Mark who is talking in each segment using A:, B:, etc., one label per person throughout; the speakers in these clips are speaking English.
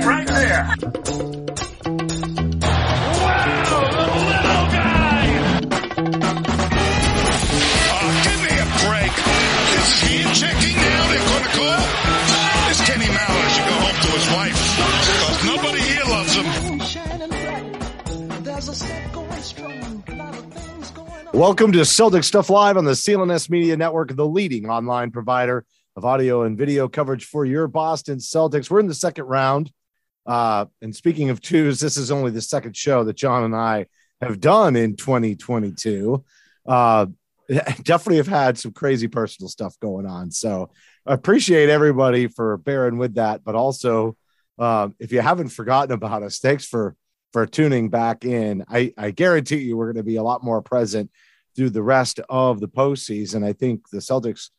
A: right there. Wow, the little guy. Oh, give me a break. This is hand checking now. They're going to call. This Kenny Mallett should go home to his wife because nobody here loves him.
B: There's a set going strong. A lot of things going on.
C: Welcome to Celtics Stuff Live on the CLNS Media Network, the leading online provider of audio and video coverage for your Boston Celtics. We're in the second round. Uh, and speaking of twos, this is only the second show that Jon and I have done in 2022. Uh, definitely have had some crazy personal stuff going on. So I appreciate everybody for bearing with that. But also, uh, if you haven't forgotten about us, thanks for for tuning back in. I, I guarantee you we're going to be a lot more present through the rest of the postseason. I think the Celtics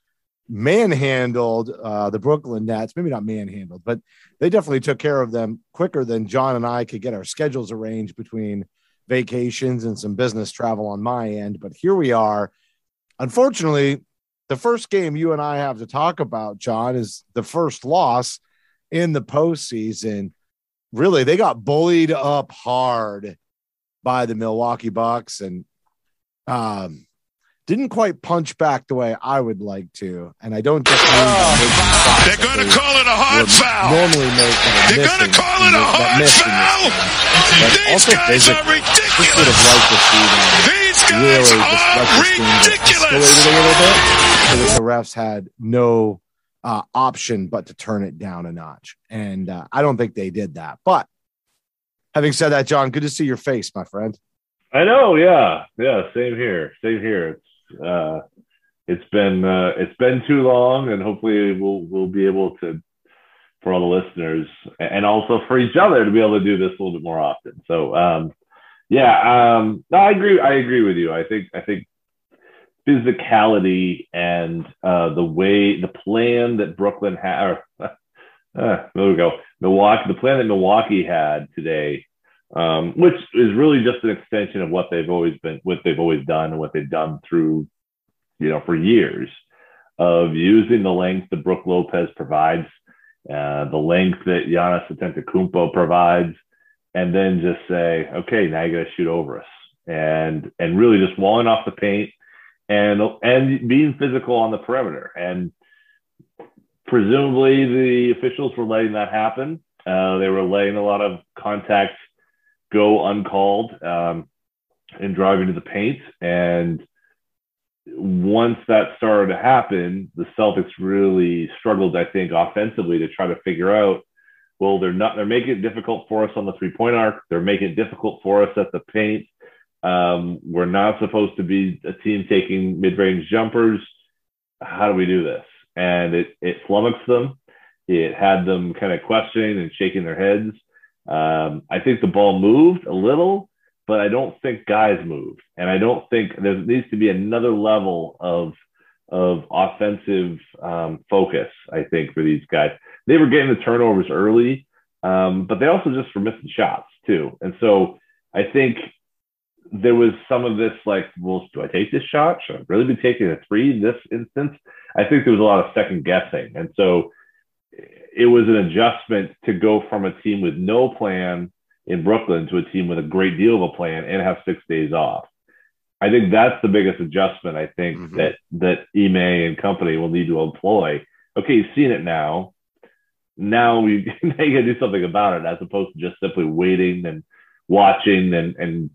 C: manhandled uh, the Brooklyn Nets, maybe not manhandled, but they definitely took care of them quicker than Jon and I could get our schedules arranged between vacations and some business travel on my end. But here we are. Unfortunately, the first game you and I have to talk about, Jon, is the first loss in the postseason. Really, they got bullied up hard by the Milwaukee Bucks and um, didn't quite punch back the way I would like to. And I don't just mean that making
A: They're going to call it a hard foul.
C: Normally make that
A: They're going to call it a hard
C: missed in this
A: foul. These guys are
C: Just would have
A: ridiculous.
C: liked to see them
A: These guys
C: really
A: are
C: this game get
A: ridiculous.
C: a little bit so that the refs had no uh, option but to turn it down a notch. And uh, I don't think they did that. But having said that, Jon, good to see your face, my friend.
D: I know, yeah, yeah. Same here, same here. It's uh, it's been uh, it's been too long, and hopefully we'll we'll be able to, for all the listeners, and also for each other to be able to do this a little bit more often. So, um, yeah, um, no, I agree. I agree with you. I think I think physicality and uh, the way the plan that Brooklyn had. uh, there we go. Milwaukee. The plan that Milwaukee had today um, which is really just an extension of what they've always been, what they've always done, and what they've done through, you know, for years of using the length that Brook Lopez provides, uh, the length that Giannis Antetokounmpo provides, and then just say, okay, now you got to shoot over us, and and really just walling off the paint, and and being physical on the perimeter, and presumably the officials were letting that happen. Uh, they were letting a lot of contact go uncalled um, and driving to the paint. And once that started to happen, the Celtics really struggled, I think, offensively to try to figure out. Well, they're not. They're making it difficult for us on the three-point arc. They're making it difficult for us at the paint. Um, we're not supposed to be a team taking mid-range jumpers. How do we do this? And it it flummoxed them. It had them kind of questioning and shaking their heads. Um, I think the ball moved a little, but I don't think guys moved, and I don't think there needs to be another level of of offensive um, focus. I think for these guys, they were getting the turnovers early, um, but they also just were missing shots too, and so I think there was some of this like, well, do I take this shot? Should I really be taking a three in this instance? I think there was a lot of second guessing, and so it was an adjustment to go from a team with no plan in Brooklyn to a team with a great deal of a plan and have six days off. I think that's the biggest adjustment I think
C: Mhm.
D: that that Ime and company will need to employ. Okay, you've seen it now. Now we now you gotta do something about it as opposed to just simply waiting and watching and and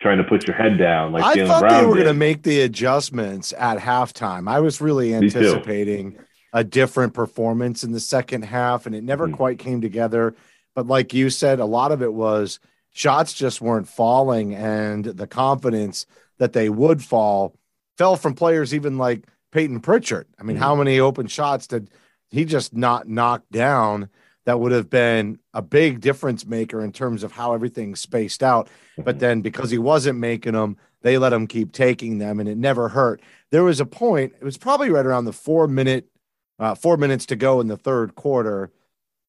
D: trying to put your head down like
C: I
D: Jaylen
C: thought
D: Brown
C: they were going to make the adjustments at halftime. I was really anticipating a different performance in the second half, and it never
D: Mhm.
C: quite came together. But like you said, a lot of it was shots just weren't falling, and the confidence that they would fall fell from players even like Payton Pritchard. I mean,
D: Mhm.
C: how many open shots did he just not knock down? That would have been a big difference maker in terms of how everything's spaced out. But
D: Mhm.
C: then because he wasn't making them, they let him keep taking them, and it never hurt. There was a point; it was probably right around the four minute, uh, four minutes to go in the third quarter,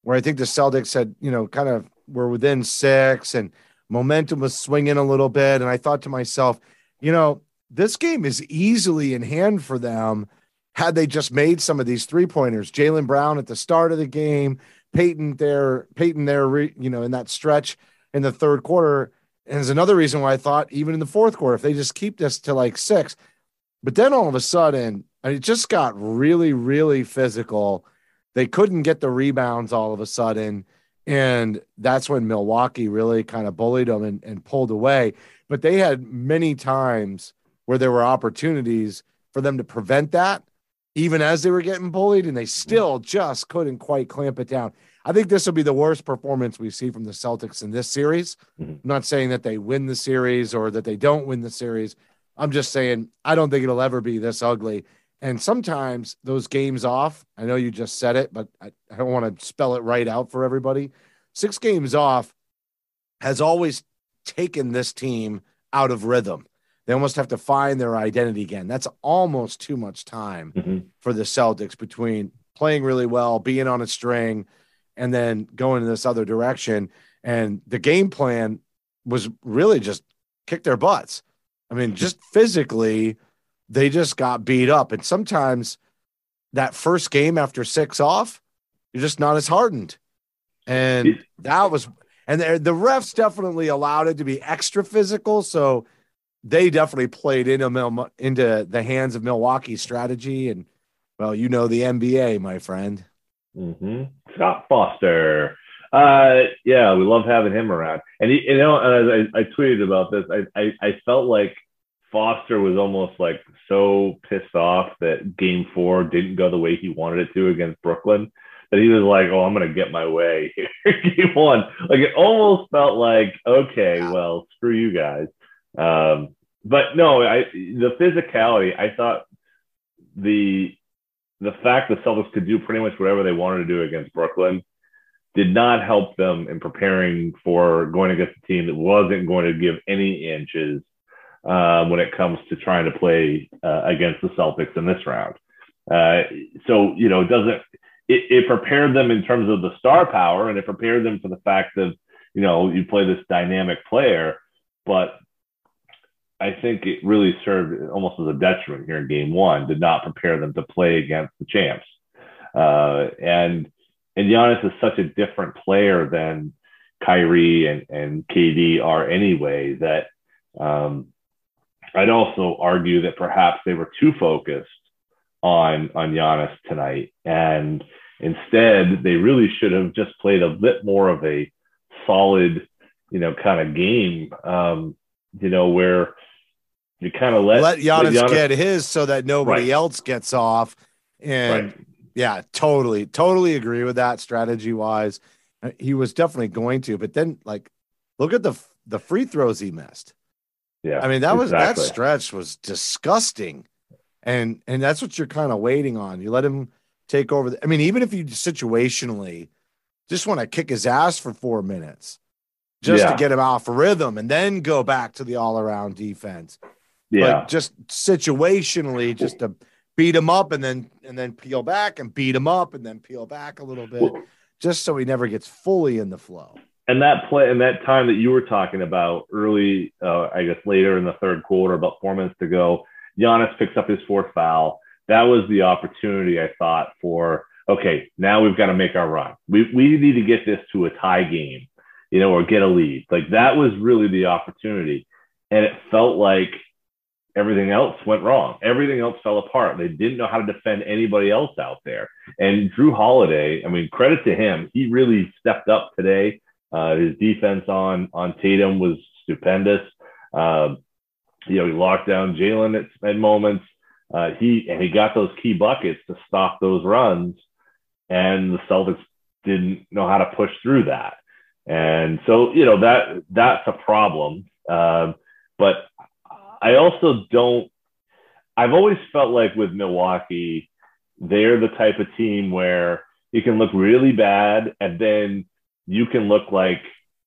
C: where I think the Celtics had, you know, kind of were within six, and momentum was swinging a little bit. And I thought to myself, you know, this game is easily in hand for them had they just made some of these three pointers. Jaylen Brown at the start of the game, Payton there, Payton there, you know, in that stretch in the third quarter. And there's another reason why I thought even in the fourth quarter, if they just keep this to like six, but then all of a sudden, Mean, it just got really, really physical. They couldn't get the rebounds all of a sudden. And that's when Milwaukee really kind of bullied them and, and pulled away. But they had many times where there were opportunities for them to prevent that, even as they were getting bullied, and they still just couldn't quite clamp it down. I think this will be the worst performance we see from the Celtics in this series.
D: Mhm.
C: I'm not saying that they win the series or that they don't win the series. I'm just saying I don't think it'll ever be this ugly. And sometimes those games off, I know you just said it, but I, I don't want to spell it right out for everybody. Six games off has always taken this team out of rhythm. They almost have to find their identity again. That's almost too much time
D: Mhm.
C: for the Celtics between playing really well, being on a string, and then going in this other direction. And the game plan was really just kick their butts. I mean, just physically, they just got beat up. And sometimes that first game after six off, you're just not as hardened. And that was, and the, the refs definitely allowed it to be extra physical. So they definitely played into, into the hands of Milwaukee's strategy. And well, you know, the NBA, my friend.
D: hmm Scott Foster. Uh, yeah, we love having him around. And he, you know, and I, I tweeted about this. I, I, I felt like Foster was almost like so pissed off that Game Four didn't go the way he wanted it to against Brooklyn that he was like, "Oh, I'm gonna get my way here." Game One, like it almost felt like, okay, well, screw you guys. Um, but no, I the physicality. I thought the the fact that Celtics could do pretty much whatever they wanted to do against Brooklyn did not help them in preparing for going against a team that wasn't going to give any inches um, when it comes to trying to play uh, against the Celtics in this round. Uh, so you know, it doesn't it, it prepared them in terms of the star power, and it prepared them for the fact that you know you play this dynamic player, but I think it really served almost as a detriment here in game one, did not prepare them to play against the champs. Uh, and and Giannis is such a different player than Kyrie and, and KD are anyway that um, I'd also argue that perhaps they were too focused on on Giannis tonight. And instead they really should have just played a bit more of a solid, you know, kind of game. Um, you know, where you kind of let,
C: Let Giannis,
D: Giannis-
C: get his so that nobody
D: Right.
C: else gets off. And
D: Right.
C: yeah, totally, totally agree with that strategy wise. He was definitely going to, but then like, look at the the free throws he missed.
D: Yeah.
C: I mean, that was that stretch was disgusting, and and that's what you're kind of waiting on. You let him take over. The, I mean, even if you situationally just want to kick his ass for four minutes, just
D: Yeah.
C: to get him off rhythm, and then go back to the all around defense.
D: Yeah.
C: But just situationally, just to beat him up and then and then peel back and beat him up and then peel back a little bit,
D: Well-
C: just so he never gets fully in the flow.
D: And that play and that time that you were talking about early, uh, I guess later in the third quarter, about four minutes to go, Giannis picks up his fourth foul. That was the opportunity I thought for okay, now we've got to make our run. We we need to get this to a tie game, you know, or get a lead. Like that was really the opportunity, and it felt like everything else went wrong. Everything else fell apart. They didn't know how to defend anybody else out there. And Jrue Holiday, I mean, credit to him, he really stepped up today. Uh, his defense on on Tatum was stupendous. Uh, you know, he locked down Jaylen at, at moments. Uh, he and he got those key buckets to stop those runs, and the Celtics didn't know how to push through that. And so, you know that that's a problem. Um, but I also don't. I've always felt like with Milwaukee, they're the type of team where you can look really bad and then you can look like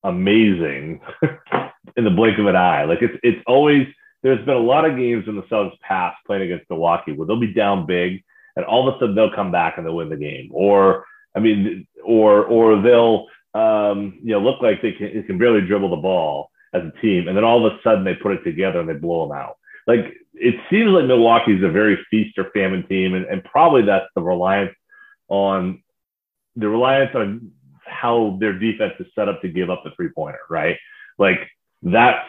D: amazing in the blink of an eye. Like it's it's always there's been a lot of games in the Celtics past playing against Milwaukee where they'll be down big and all of a sudden they'll come back and they'll win the game. Or I mean, or or they'll um, you know look like they can, can barely dribble the ball as a team, and then all of a sudden they put it together and they blow them out. Like it seems like Milwaukee's a very feast or famine team, and, and probably that's the reliance on the reliance on how their defense is set up to give up the three pointer, right? Like that's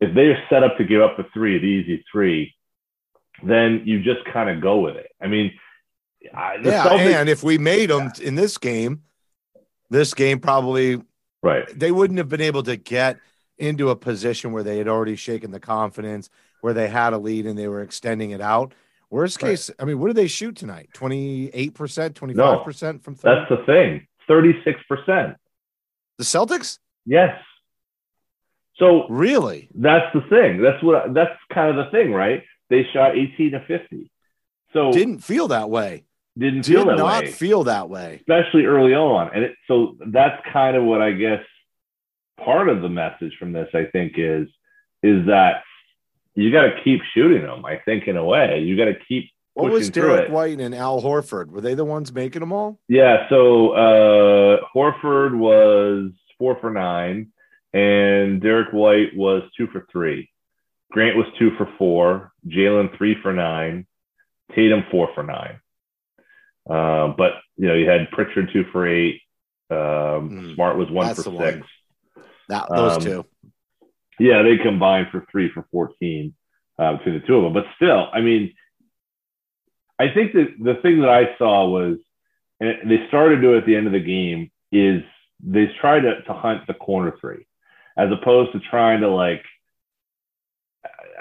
D: if they're set up to give up the three, the easy three, then you just kind of go with it. I mean, I-
C: Yeah,
D: Celtics-
C: and if we made them in this game, this game probably
D: right,
C: they wouldn't have been able to get into a position where they had already shaken the confidence, where they had a lead and they were extending it out. Worst
D: Right.
C: case, I mean, what did they shoot tonight? 28%, 25% from three?
D: that's the thing. Thirty-six percent.
C: the Celtics?
D: Yes. So
C: Really?
D: that's the thing. That's what. That's kind of the thing, right? They shot eighteen to fifty. So
C: Didn't feel that way.
D: didn't
C: Did
D: feel that
C: not
D: way.
C: feel that way.
D: especially early on. And it, so that's kind of what I guess part of the message from this, I think, is is that you got to keep shooting them. I think in a way, you got to keep.
C: What was
D: Derrick.
C: White and Al Horford? Were they the ones making them all?
D: Yeah. So uh, Horford was four for nine, and Derrick White was two for three. Grant was two for four. Jaylen three for nine. Tatum four for nine. Uh, but you know you had Pritchard two for eight. Um,
C: Hmm.
D: Smart was one for six.
C: one. That, those
D: Um,
C: two.
D: Yeah, they combined for three for 14 uh, between the two of them. But still, I mean, I think that the thing that I saw was, and they started to at the end of the game, is they tried to, to hunt the corner three as opposed to trying to like,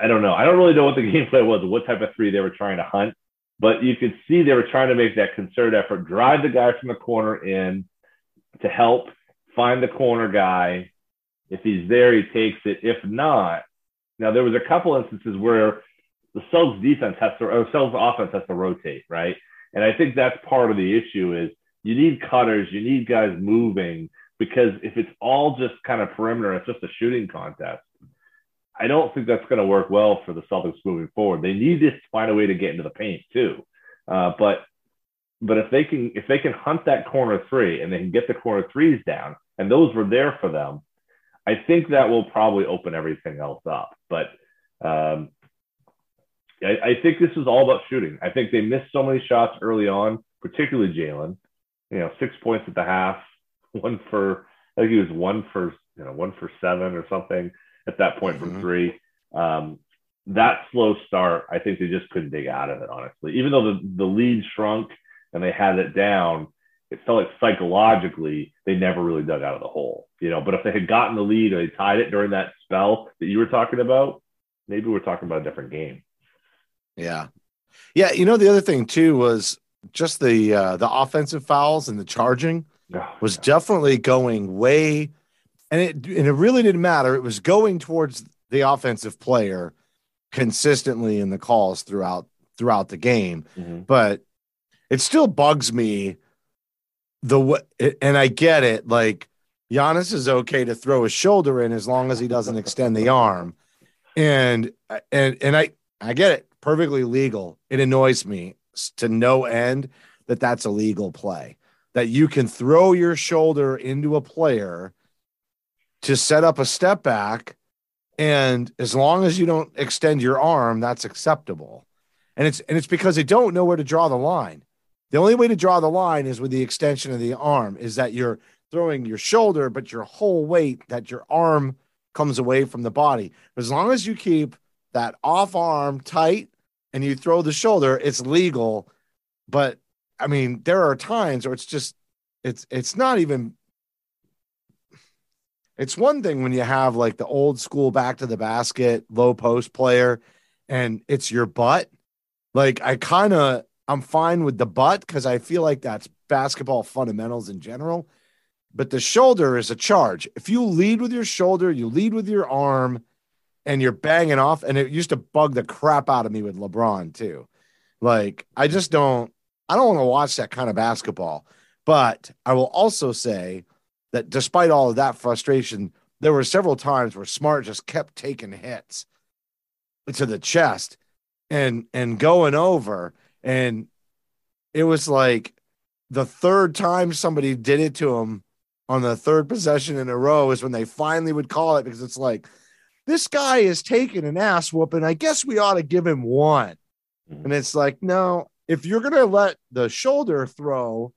D: I don't know. I don't really know what the game plan was, what type of three they were trying to hunt, but you could see they were trying to make that concerted effort, drive the guy from the corner in to help find the corner guy. If he's there, he takes it. If not, now there was a couple instances where the Celtics defense has to, or Celtics offense has to rotate, right? And I think that's part of the issue is you need cutters, you need guys moving because if it's all just kind of perimeter, it's just a shooting contest. I don't think that's going to work well for the Celtics moving forward. They need to find a way to get into the paint too. Uh, but but if they can if they can hunt that corner three and they can get the corner threes down, and those were there for them, I think that will probably open everything else up. But um, I, I think this is all about shooting. I think they missed so many shots early on, particularly Jaylen. You know, six points at the half, one for I think he was one for you know one for seven or something at that point
C: Mhm.
D: from three. Um, that slow start, I think they just couldn't dig out of it. Honestly, even though the the lead shrunk and they had it down, it felt like psychologically they never really dug out of the hole. You know, but if they had gotten the lead or they tied it during that spell that you were talking about, maybe we're talking about a different game.
C: Yeah. Yeah. You know, the other thing too was just the uh the offensive fouls and the charging
D: Oh,
C: was definitely going way and it and it really didn't matter. It was going towards the offensive player consistently in the calls throughout throughout the game.
D: Mhm.
C: But it still bugs me the way and I get it, like Giannis is okay to throw his shoulder in as long as he doesn't extend the arm. And and and I I get it, perfectly legal. It annoys me to no end that that's a legal play. That you can throw your shoulder into a player to set up a step back and as long as you don't extend your arm, that's acceptable. And it's and it's because they don't know where to draw the line. The only way to draw the line is with the extension of the arm, is that you're throwing your shoulder, but your whole weight, that your arm comes away from the body. As long as you keep that off arm tight and you throw the shoulder, it's legal. But I mean, there are times where it's just it's it's not even it's one thing when you have like the old school back to the basket low post player and it's your butt. Like I kind of I'm fine with the butt because I feel like that's basketball fundamentals in general. But the shoulder is a charge. If you lead with your shoulder, you lead with your arm, and you're banging off. And it used to bug the crap out of me with LeBron too. Like I just don't. I don't want to watch that kind of basketball. But I will also say that despite all of that frustration, there were several times where Smart just kept taking hits to the chest and and going over and it was like the third time somebody did it to him on the third possession in a row is when they finally would call it because it's like this guy is taking an ass whooping. I guess we ought to give him one. Mm-hmm. And it's like, no, if you're gonna let the shoulder throw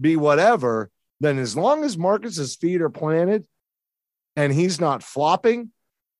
C: be whatever, then as long as Marcus's feet are planted and he's not flopping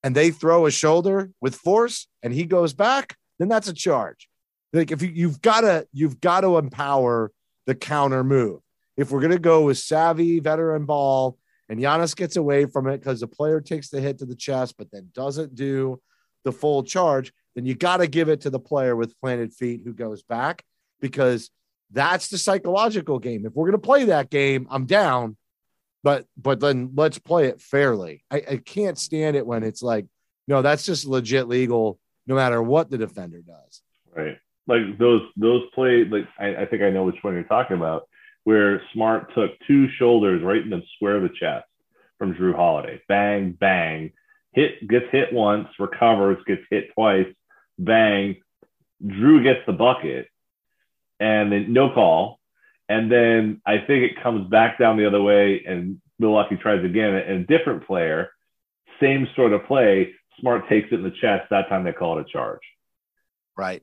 C: and they throw a shoulder with force and he goes back, then that's a charge. Like if you, you've got to you've got to empower the counter move. If we're gonna go with savvy veteran ball and Giannis gets away from it because the player takes the hit to the chest, but then doesn't do the full charge, then you got to give it to the player with planted feet who goes back because that's the psychological game. If we're going to play that game, I'm down, but but then let's play it fairly. I, I can't stand it when it's like, no, that's just legit legal, no matter what the defender does.
D: Right. Like those those play like I, I think I know which one you're talking about, where Smart took two shoulders right in the square of the chest from Jrue Holiday. Bang, bang. Hit gets hit once, recovers, gets hit twice, bang. Jrue gets the bucket and then no call. And then I think it comes back down the other way, and Milwaukee tries again. And a different player, same sort of play. Smart takes it in the chest. That time they call it a charge.
C: Right.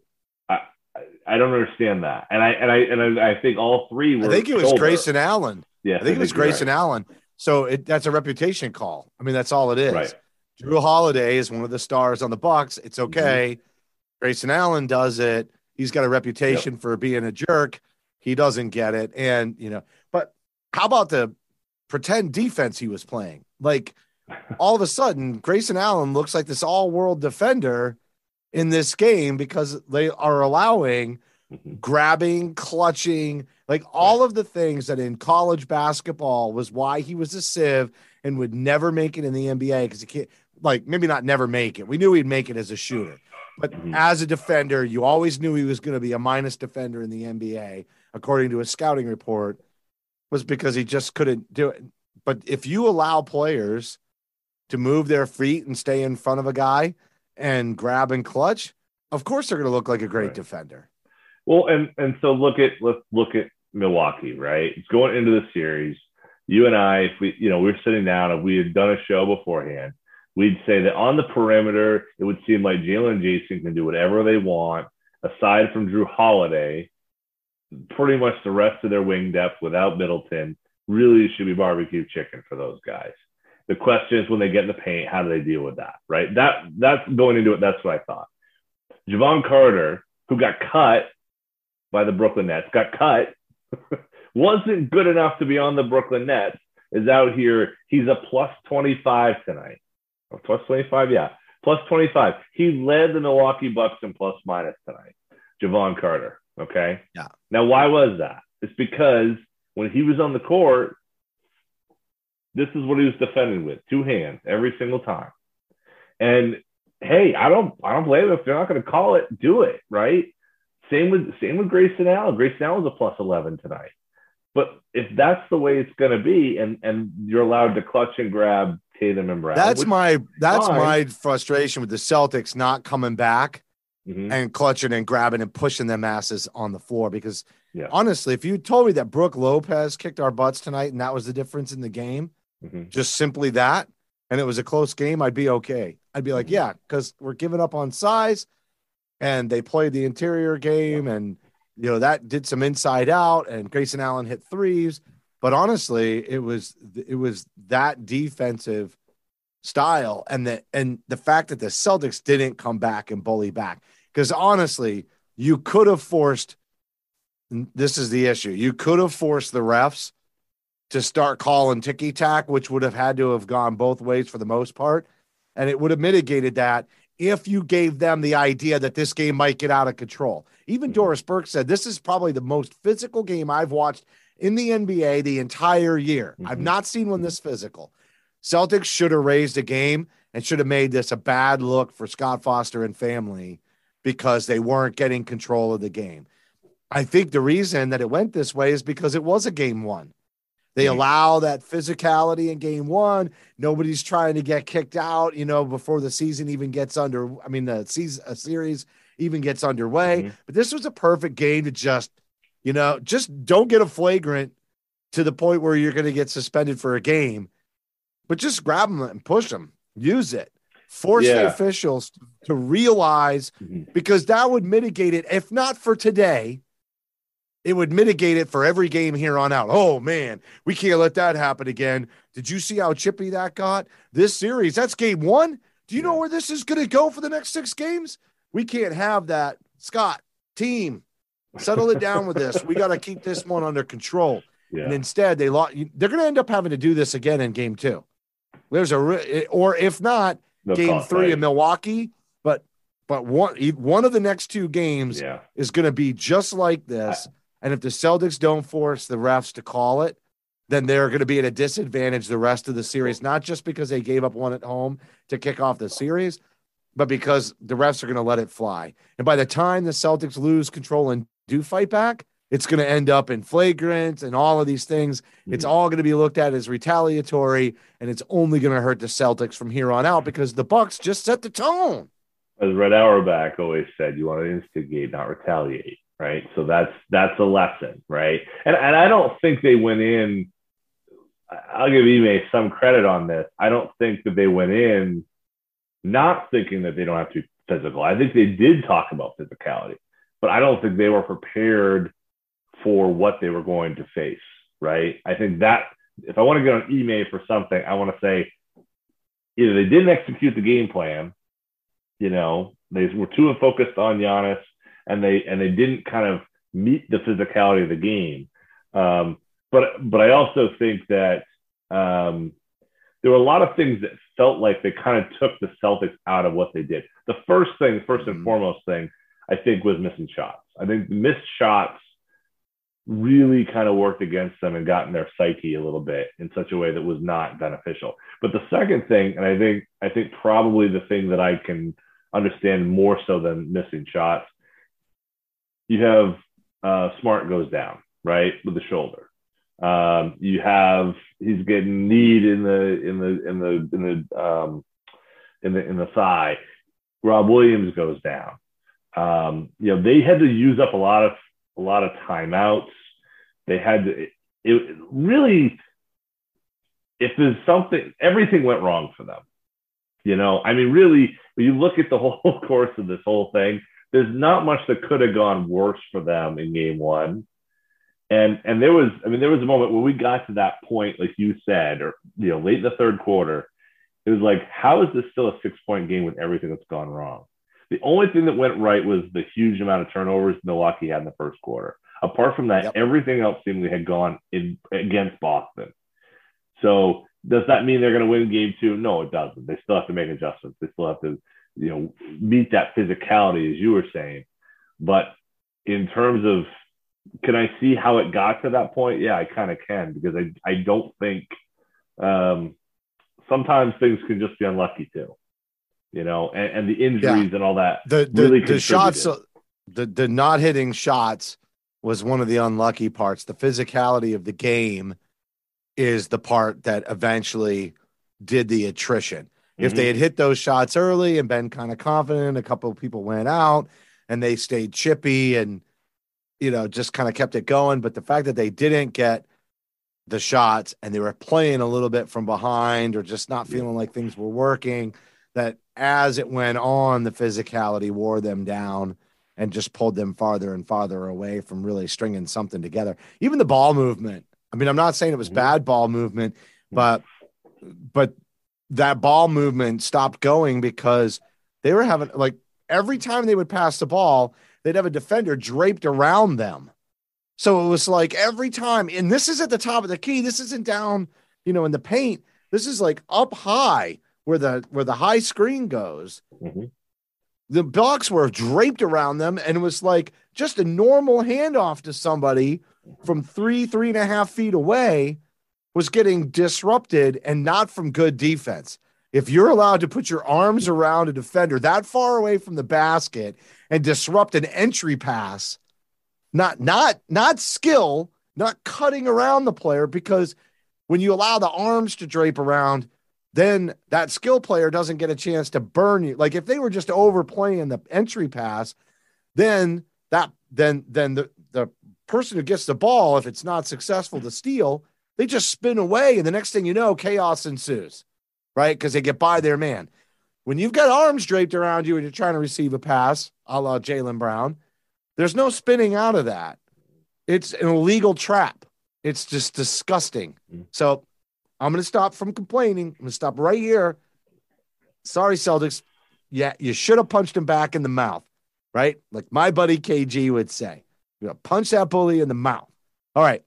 D: I, don't understand that, and I and I and I, I think all three were.
C: I think it was
D: shoulder.
C: Grayson Allen.
D: Yeah,
C: I think it was
D: you're right.
C: Grayson Allen. So it, that's a reputation call. I mean, that's all it is.
D: Right.
C: Jrue Holiday is one of the stars on the Bucks. It's
D: Mm-hmm.
C: okay. Grayson Allen does it. He's got a reputation for being a jerk. He doesn't get it. And, you know, but how about the pretend defense he was playing? Like all of a sudden, Grayson Allen looks like this all world defender in this game because they are allowing
D: Mhm.
C: grabbing, clutching, like all of the things that in college basketball was why he was a sieve and would never make it in the NBA because he can't, like, maybe not never make it. We knew he'd make it as a shooter, but
D: Mhm.
C: as a defender, you always knew he was going to be a minus defender in the NBA, according to a scouting report, was because he just couldn't do it. But if you allow players to move their feet and stay in front of a guy and grab and clutch, of course they're going to look like a great
D: Right.
C: defender.
D: Well, and and so look at let's look at Milwaukee, right? It's going into the series. You and I, if we, you know, we are sitting down and we had done a show beforehand, we'd say that on the perimeter, it would seem like Jaylen and Jayson can do whatever they want, aside from Jrue Holiday. Pretty much the rest of their wing depth without Middleton really should be barbecue chicken for those guys. The question is when they get in the paint, how do they deal with that? Right? That that's going into it. That's what I thought. Jevon Carter, who got cut by the Brooklyn Nets, got cut, wasn't good enough to be on the Brooklyn Nets, is out here. He's a plus 25 tonight. Or plus 25, yeah. Plus 25. He led the Milwaukee Bucks in plus minus tonight. Jevon Carter. Okay.
C: Yeah.
D: Now, why was that? It's because when he was on the court, this is what he was defending with two hands every single time. And hey, I don't I don't blame him if they're not going to call it, do it, right? Same with same with Grayson Allen. Grayson Allen was a plus eleven tonight. But if that's the way it's going to be, and and you're allowed to clutch and grab Tatum and Brown,
C: That's my that's
D: fine.
C: my frustration with the Celtics not coming back
D: Mhm.
C: and clutching and grabbing and pushing their asses on the floor. Because
D: Yeah.
C: honestly, if you told me that Brook Lopez kicked our butts tonight and that was the difference in the game,
D: Mhm.
C: just simply that, and it was a close game, I'd be okay. I'd be like,
D: Mhm.
C: yeah, because we're giving up on size, and they played the interior game, and you know that did some inside out, and Grayson Allen hit threes. But honestly, it was it was that defensive style, and the and the fact that the Celtics didn't come back and bully back, because honestly, you could have forced. This is the issue. You could have forced the refs to start calling ticky tack, which would have had to have gone both ways for the most part. And it would have mitigated that if you gave them the idea that this game might get out of control. Even
D: Mhm.
C: Doris Burke said this is probably the most physical game I've watched in the NBA the entire year. I've
D: Mhm.
C: not seen one this physical. Celtics should have raised a game and should have made this a bad look for Scott Foster and family because they weren't getting control of the game. I think the reason that it went this way is because it was a game one. They allow that physicality in game one. Nobody's trying to get kicked out, you know, before the season even gets under. I mean, the season, a series even gets underway.
D: Mhm.
C: But this was a perfect game to just, you know, just don't get a flagrant to the point where you're going to get suspended for a game, but just grab them and push them, use it, force the officials to realize
D: Mhm.
C: because that would mitigate it, if not for today, it would mitigate it for every game here on out. Oh man, we can't let that happen again. Did you see how chippy that got? This series, that's game one. Do you know where this is going to go for the next six games? We can't have that. Scott, team, settle it down with this. We got to keep this one under control.
D: Yeah.
C: And instead, they lost. They're going to end up having to do this again in game two. There's a, re- or if not,
D: No
C: game three
D: right?
C: in Milwaukee. But but one one of the next two games
D: Yeah.
C: is going to be just like this. And if the Celtics don't force the refs to call it, then they're going to be at a disadvantage the rest of the series, not just because they gave up one at home to kick off the series, but because the refs are going to let it fly. And by the time the Celtics lose control and do fight back, it's going to end up in flagrant and all of these things. It's
D: Mhm.
C: all going to be looked at as retaliatory, and it's only going to hurt the Celtics from here on out because the Bucks just set the tone.
D: as Red Auerbach always said, you want to instigate, not retaliate, right? So that's that's a lesson, right? And and I don't think they went in. I'll give Ime some credit on this. I don't think that they went in not thinking that they don't have to be physical. I think they did talk about physicality, but I don't think they were prepared for what they were going to face, right? I think that if I want to get on Ime for something, I want to say either they didn't execute the game plan you know, they were too focused on Giannis and they and they didn't kind of meet the physicality of the game. Um, but but I also think that um, there were a lot of things that felt like they kind of took the Celtics out of what they did. The first thing, 1st and
C: Mhm.
D: foremost thing, I think was missing shots. I think missed shots really kind of worked against them and got in their psyche a little bit in such a way that was not beneficial. But the second thing, and I think I think probably the thing that I can understand more so than missing shots, you have uh, Smart goes down right with the shoulder. Um, you have he's getting kneed in the in the in the in the um, in the in the thigh. Rob Williams goes down. Um, you know they had to use up a lot of a lot of timeouts. They had to. It, it really, if there's something, everything went wrong for them. You know, I mean, really, when you look at the whole course of this whole thing, there's not much that could have gone worse for them in game one. And and there was, I mean, there was a moment when we got to that point, like you said, or you know, late in the third quarter, it was like, how is this still a six point game with everything that's gone wrong? The only thing that went right was the huge amount of turnovers Milwaukee had in the first quarter. Apart from that,
C: Yep.
D: everything else seemingly had gone in against Boston. So does that mean they're going to win game two? No, it doesn't. They still have to make adjustments. They still have to, you know, meet that physicality, as you were saying. But in terms of, can I see how it got to that point? Yeah, I kind of can because I, I don't think um, sometimes things can just be unlucky too, you know, and, and the injuries and all that.
C: The the,
D: Really
C: the shots, the the not hitting shots was one of the unlucky parts. The physicality of the game is the part that eventually did the attrition. If they had hit those shots early and been kind of confident, a couple of people went out and they stayed chippy and you know just kind of kept it going. But the fact that they didn't get the shots and they were playing a little bit from behind or just not feeling like things were working, that as it went on, the physicality wore them down and just pulled them farther and farther away from really stringing something together. Even the ball movement. I mean, I'm not saying it was
D: Mhm.
C: bad ball movement, but but that ball movement stopped going because they were having like every time they would pass the ball, they'd have a defender draped around them. So it was like every time, and this is at the top of the key. This isn't down, you know, in the paint. This is like up high where the where the high screen goes.
D: Mhm.
C: The blocks were draped around them, and it was like just a normal handoff to somebody from three, three and a half feet away was getting disrupted and not from good defense. If you're allowed to put your arms around a defender that far away from the basket and disrupt an entry pass, not not not skill, not cutting around the player, because when you allow the arms to drape around, then that skill player doesn't get a chance to burn you. Like if they were just overplaying the entry pass, then that then then the the person who gets the ball, if it's not successful to steal, they just spin away, and the next thing you know, chaos ensues, right? Because they get by their man. When you've got arms draped around you and you're trying to receive a pass, a la Jaylen Brown, there's no spinning out of that. It's an illegal trap. It's just disgusting.
D: Mm.
C: So I'm going to stop from complaining. I'm going to stop right here. Sorry, Celtics. Yeah, you should have punched him back in the mouth, right? Like my buddy KG would say. You know, punch that bully in the mouth. All right.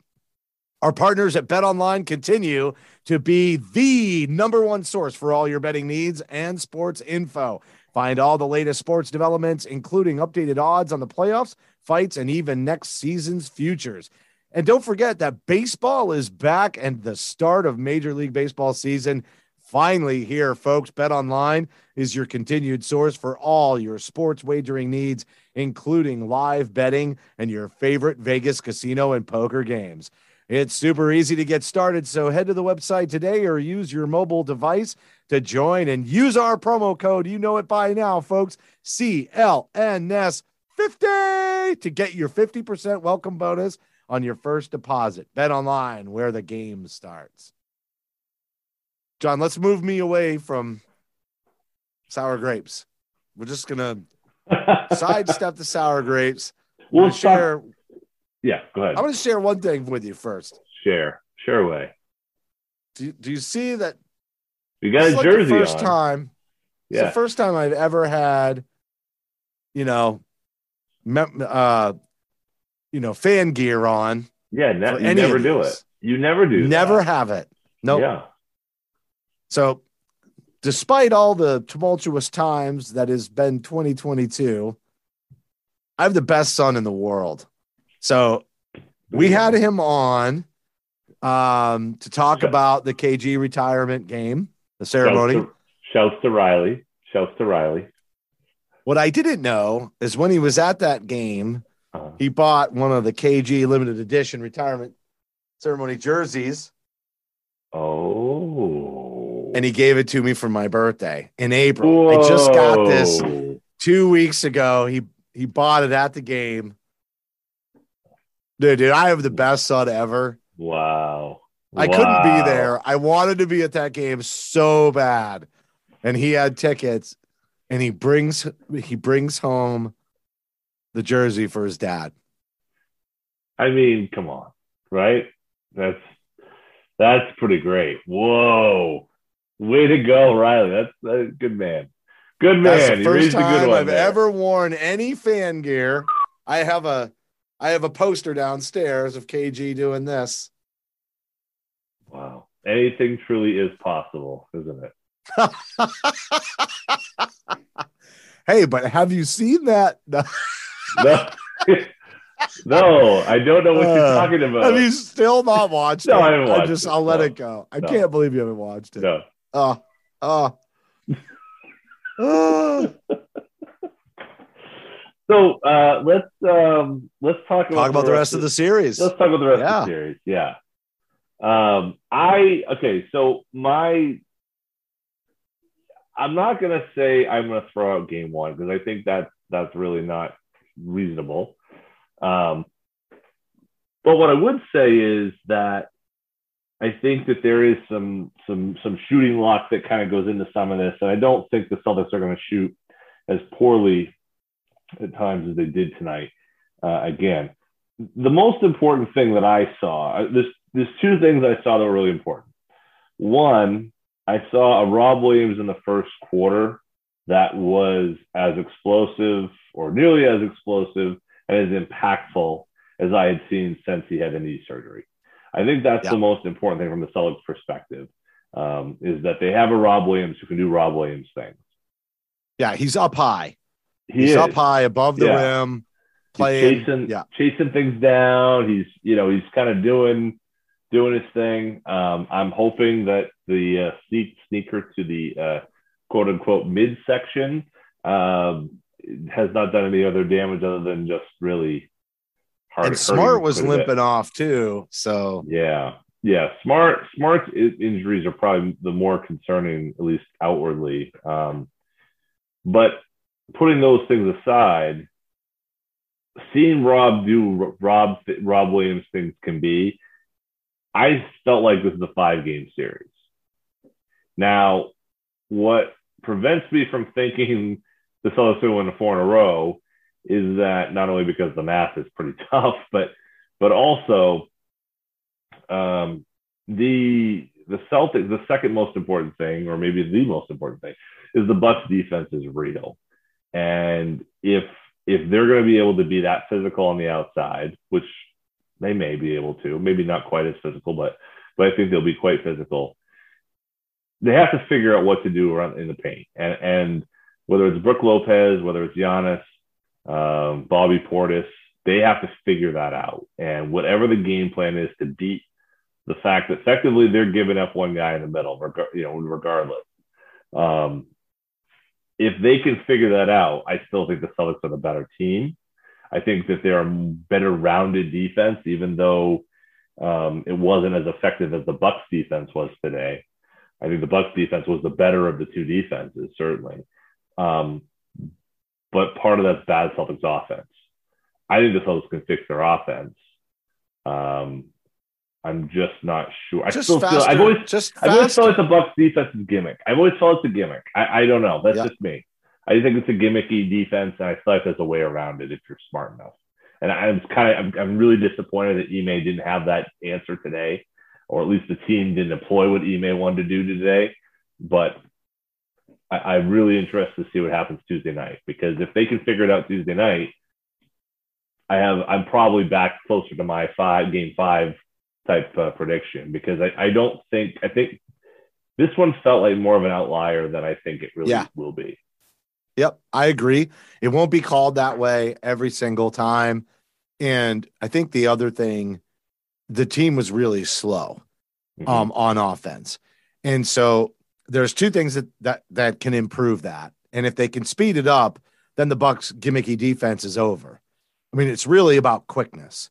C: Our partners at Bet Online continue to be the number one source for all your betting needs and sports info. Find all the latest sports developments, including updated odds on the playoffs, fights, and even next season's futures. And don't forget that baseball is back and the start of Major League Baseball season finally here, folks. Bet Online is your continued source for all your sports wagering needs, including live betting and your favorite Vegas casino and poker games. It's super easy to get started, so head to the website today or use your mobile device to join and use our promo code. You know it by now, folks. CLNS50 to get your 50% welcome bonus on your first deposit. Bet online where the game starts. Jon, let's move me away from sour grapes. We're just gonna sidestep the sour grapes.
D: We'll
C: share.
D: Yeah, go ahead.
C: I'm gonna share one thing with you first.
D: share, share away.
C: Do you, do you see that?
D: You got a
C: like
D: jersey
C: the first
D: on.
C: time. It's
D: Yeah.
C: the first time I've ever had, you know, uh, you know, fan gear on.
D: yeah, ne- you never do it. You never do.
C: Never
D: that.
C: have it. Nope.
D: Yeah.
C: So, despite all the tumultuous times that has been 2022, I have the best son in the world. So, we had him on um, to talk about the KG retirement game, the ceremony.
D: Shouts to, shouts to Riley. Shouts to Riley.
C: What I didn't know is when he was at that game,
D: Uh,
C: he bought one of the KG limited edition retirement ceremony jerseys
D: oh.
C: and he gave it to me for my birthday in April. I just got this two weeks ago. He he bought it at the game. Dude, dude, I have the best son ever.
D: Wow.
C: I couldn't be there. I wanted to be at that game so bad. And he had tickets and he brings he brings home the jersey for his dad.
D: I mean, come on, right? That's that's pretty great. Whoa, way to go, Riley. That's a good man. Good man.
C: That's the first time I've
D: there.
C: ever worn any fan gear. I have a I have a poster downstairs of KG doing this.
D: Wow. Anything truly is possible, isn't it?
C: hey, but have you seen that?
D: No, no I don't know what you're
C: Uh,
D: talking about.
C: Have you still not watched
D: No,
C: it?
D: I haven't watched
C: just
D: it.
C: I'll let
D: No.
C: it go. I
D: No.
C: can't believe you haven't watched it.
D: no.
C: Oh, oh. Oh.
D: So uh, let's um, let's talk about
C: Talk about the rest of the series.
D: Let's talk about the rest
C: Yeah.
D: of the series. Yeah. Um, I okay. So my, I'm not gonna say I'm gonna throw out game one because I think that that's really not reasonable. Um, but what I would say is that I think that there is some some some shooting luck that kind of goes into some of this, and I don't think the Celtics are going to shoot as poorly at times as they did tonight. Uh, again, the most important thing that I saw, uh, there's, there's two things I saw that were really important. One, I saw a Rob Williams in the first quarter that was as explosive or nearly as explosive and as impactful as I had seen since he had a knee surgery. I think that's
C: Yeah.
D: the most important thing from the Celtics perspective um, is that they have a Rob Williams who can do Rob Williams things.
C: yeah, he's up high.
D: He
C: he's
D: is.
C: up high above the
D: Yeah.
C: rim,
D: He's chasing,
C: yeah,
D: chasing things down. He's, you know, he's kind of doing, doing his thing. Um, I'm hoping that the uh, sneak sneaker to the uh, quote unquote midsection um, has not done any other damage other than just really hard.
C: and Smart was limping off too. So
D: Yeah, yeah. Smart, Smart's i- injuries are probably the more concerning, at least outwardly. Um, but putting those things aside, seeing Rob do Rob Rob Williams things can be, I felt like this is a five game series. Now, what prevents me from thinking the Celtics will win four in a row is that not only because the math is pretty tough, but but also um, the the Celtics. The second most important thing, or maybe the most important thing, is the Bucks defense is real, and if if they're going to be able to be that physical on the outside, which they may be able to, maybe not quite as physical, but but I think they'll be quite physical. They have to figure out what to do around in the paint, and and whether it's Brook Lopez, whether it's Giannis, um, Bobby Portis, they have to figure that out. And whatever the game plan is to beat the fact that effectively they're giving up one guy in the middle, you know, regardless. Um, if they can figure that out, I still think the Celtics are the better team. I think that they're a better rounded defense, even though um, it wasn't as effective as the Bucks defense was today. I think the Bucks defense was the better of the two defenses, certainly. Um, but part of that's bad Celtics offense. I think the Celtics can fix their offense. Um, I'm just not sure. I
C: Just
D: still feel I've always
C: just
D: I've always felt like the Bucks defense is gimmick. I've always felt it's a gimmick. I, I don't know. That's
C: Yeah.
D: just me. I think it's a gimmicky defense, and I feel like there's a way around it if you're smart enough. And I'm kind of I'm, I'm really disappointed that Ime didn't have that answer today, or at least the team didn't employ what Ime wanted to do today. But I, I'm really interested to see what happens Tuesday night because if they can figure it out Tuesday night, I have I'm probably back closer to my five game five type uh, prediction because I, I don't think I think this one felt like more of an outlier than I think it really
C: Yeah.
D: will be.
C: Yep, I agree. It won't be called that way every single time. And I think the other thing, the team was really slow
D: Mhm.
C: um, on offense. And so there's two things that, that that can improve that. And if they can speed it up, then the Bucks gimmicky defense is over. I mean, it's really about quickness.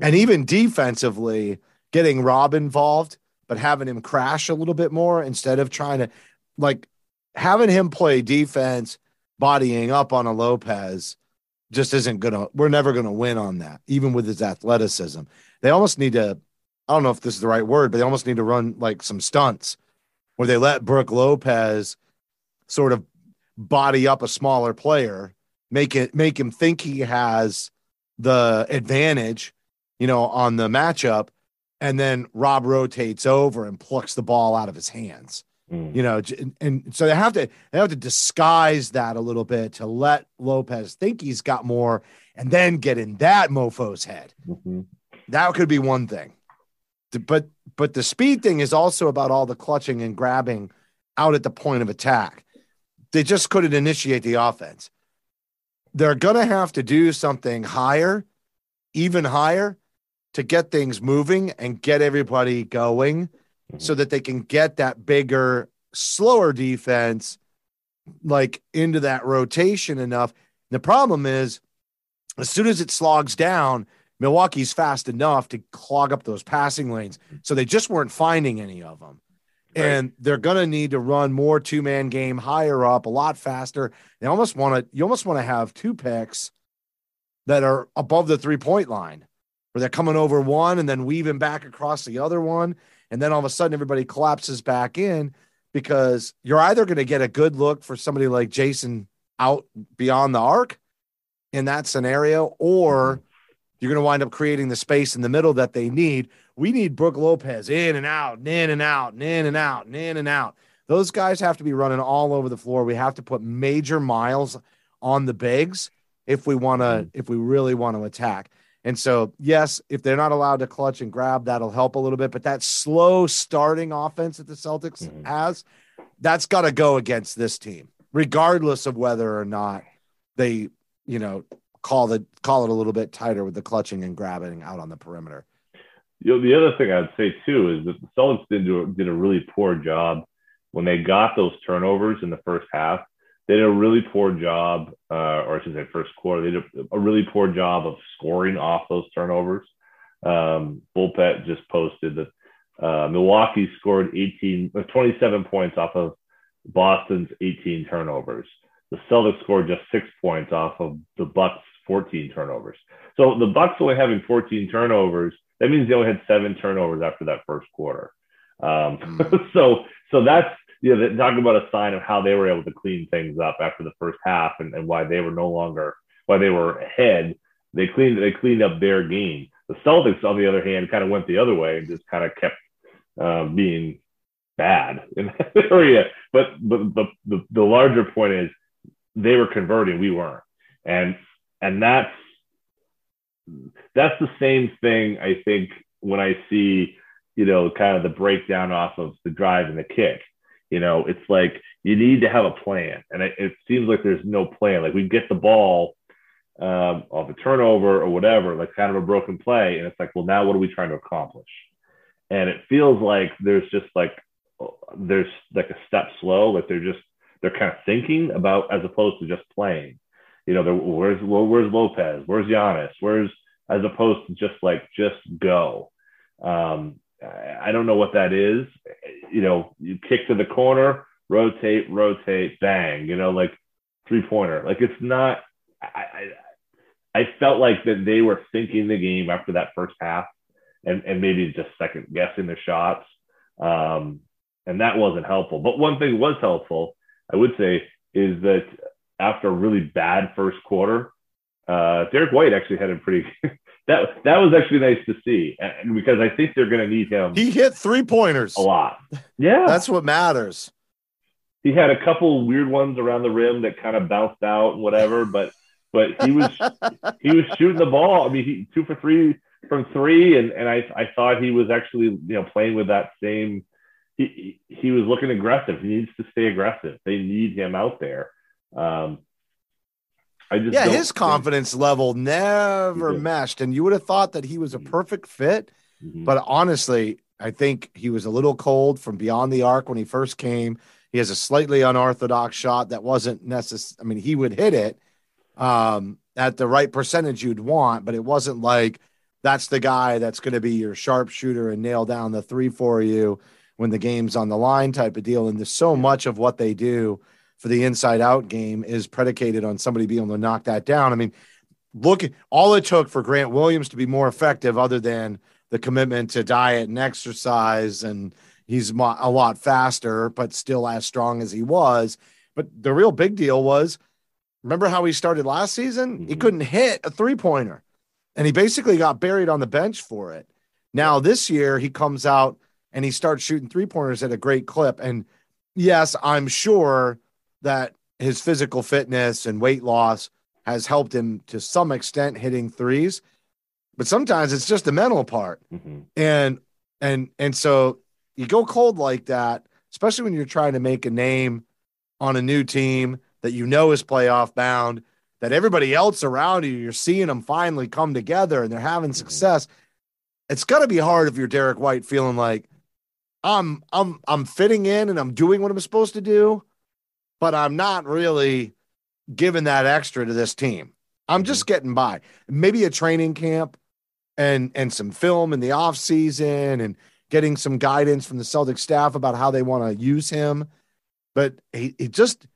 C: And even defensively, getting Rob involved, but having him crash a little bit more instead of trying to like having him play defense, bodying up on a Lopez just isn't gonna we're never gonna win on that, even with his athleticism. They almost need to, I don't know if this is the right word, but they almost need to run like some stunts where they let Brook Lopez sort of body up a smaller player, make it make him think he has the advantage, you know, on the matchup, and then Rob rotates over and plucks the ball out of his hands.
D: Mm.
C: You know, and, and so they have to they have to disguise that a little bit to let Lopez think he's got more, and then get in that mofo's head.
D: Mhm.
C: That could be one thing. But but the speed thing is also about all the clutching and grabbing out at the point of attack. They just couldn't initiate the offense. They're gonna have to do something higher, even higher, to get things moving and get everybody going mm-hmm. so that they can get that bigger, slower defense like into that rotation enough. The problem is as soon as it slogs down, Milwaukee's fast enough to clog up those passing lanes. So they just weren't finding any of them.
D: Right.
C: And they're going to need to run more two man game higher up, a lot faster. They almost want to, you almost want to have two picks that are above the three point line where they're coming over one and then weaving back across the other one. And then all of a sudden everybody collapses back in because you're either going to get a good look for somebody like Jayson out beyond the arc in that scenario, or you're going to wind up creating the space in the middle that they need. We need Brook Lopez in and out, and in and out, and in and out, and in and out. Those guys have to be running all over the floor. We have to put major miles on the bigs if we want to, if we really want to attack. And so, yes, if they're not allowed to clutch and grab, that'll help a little bit. But that slow starting offense that the Celtics
D: Mhm.
C: has, that's got to go against this team, regardless of whether or not they, you know, call the call it a little bit tighter with the clutching and grabbing out on the perimeter.
D: You know, the other thing I'd say too is that the Celtics did do did a really poor job when they got those turnovers in the first half. They did a really poor job, uh, or I should say, first quarter. They did a really poor job of scoring off those turnovers. Um, Bullpet just posted that uh, Milwaukee scored 18, uh, 27 points off of Boston's 18 turnovers. The Celtics scored just six points off of the Bucks' 14 turnovers. So the Bucks only having 14 turnovers that means they only had seven turnovers after that first quarter. Um, so, so that's you know, talking about a sign of how they were able to clean things up after the first half and, and why they were no longer why they were ahead. They cleaned they cleaned up their game. The Celtics, on the other hand, kind of went the other way and just kind of kept uh, being bad in that area. But but the, the the larger point is they were converting, we weren't, and and that's that's the same thing I think when I see you know kind of the breakdown off of the drive and the kick. You know, it's like you need to have a plan, and it, it seems like there's no plan. Like we get the ball um, off a turnover or whatever, like kind of a broken play, and it's like, well, now what are we trying to accomplish? And it feels like there's just like there's like a step slow, like they're just they're kind of thinking about as opposed to just playing. You know, where's where's Lopez? Where's Giannis? Where's as opposed to just like just go. Um, I don't know what that is. You know, you kick to the corner, rotate, rotate, bang. You know, like three pointer. Like it's not. I, I I felt like that they were thinking the game after that first half, and and maybe just second guessing their shots. Um, and that wasn't helpful. But one thing was helpful, I would say, is that after a really bad first quarter, uh, Derrick White actually had a pretty that that was actually nice to see, and because I think they're going to need him.
C: He hit three pointers
D: a lot. Yeah,
C: that's what matters.
D: He had a couple weird ones around the rim that kind of bounced out and whatever, but but he was he was shooting the ball. I mean, he two for three from three, and and I I thought he was actually you know playing with that same. He he was looking aggressive. He needs to stay aggressive. They need him out there. Um,
C: I just yeah, his confidence level never meshed, and you would have thought that he was a mm-hmm. perfect fit. Mm-hmm. But honestly, I think he was a little cold from beyond the arc when he first came. He has a slightly unorthodox shot that wasn't necessary. I mean, he would hit it um, at the right percentage you'd want, but it wasn't like that's the guy that's going to be your sharpshooter and nail down the three for you when the game's on the line type of deal. And there's so much of what they do for the inside out game is predicated on somebody being able to knock that down. I mean, look all it took for Grant Williams to be more effective, other than the commitment to diet and exercise, and he's a lot faster, but still as strong as he was. But the real big deal was remember how he started last season? Mm-hmm. He couldn't hit a three pointer, and he basically got buried on the bench for it. Now, this year, he comes out and he starts shooting three pointers at a great clip. And yes, I'm sure that his physical fitness and weight loss has helped him to some extent hitting threes but sometimes it's just the mental part mm-hmm. and and and so you go cold like that especially when you're trying to make a name on a new team that you know is playoff bound that everybody else around you you're seeing them finally come together and they're having mm-hmm. success it's got to be hard if you're Derrick White feeling like I'm I'm I'm fitting in and I'm doing what I'm supposed to do but I'm not really giving that extra to this team. I'm just mm-hmm. getting by. Maybe a training camp and and some film in the off season and getting some guidance from the Celtic staff about how they want to use him. But he, he just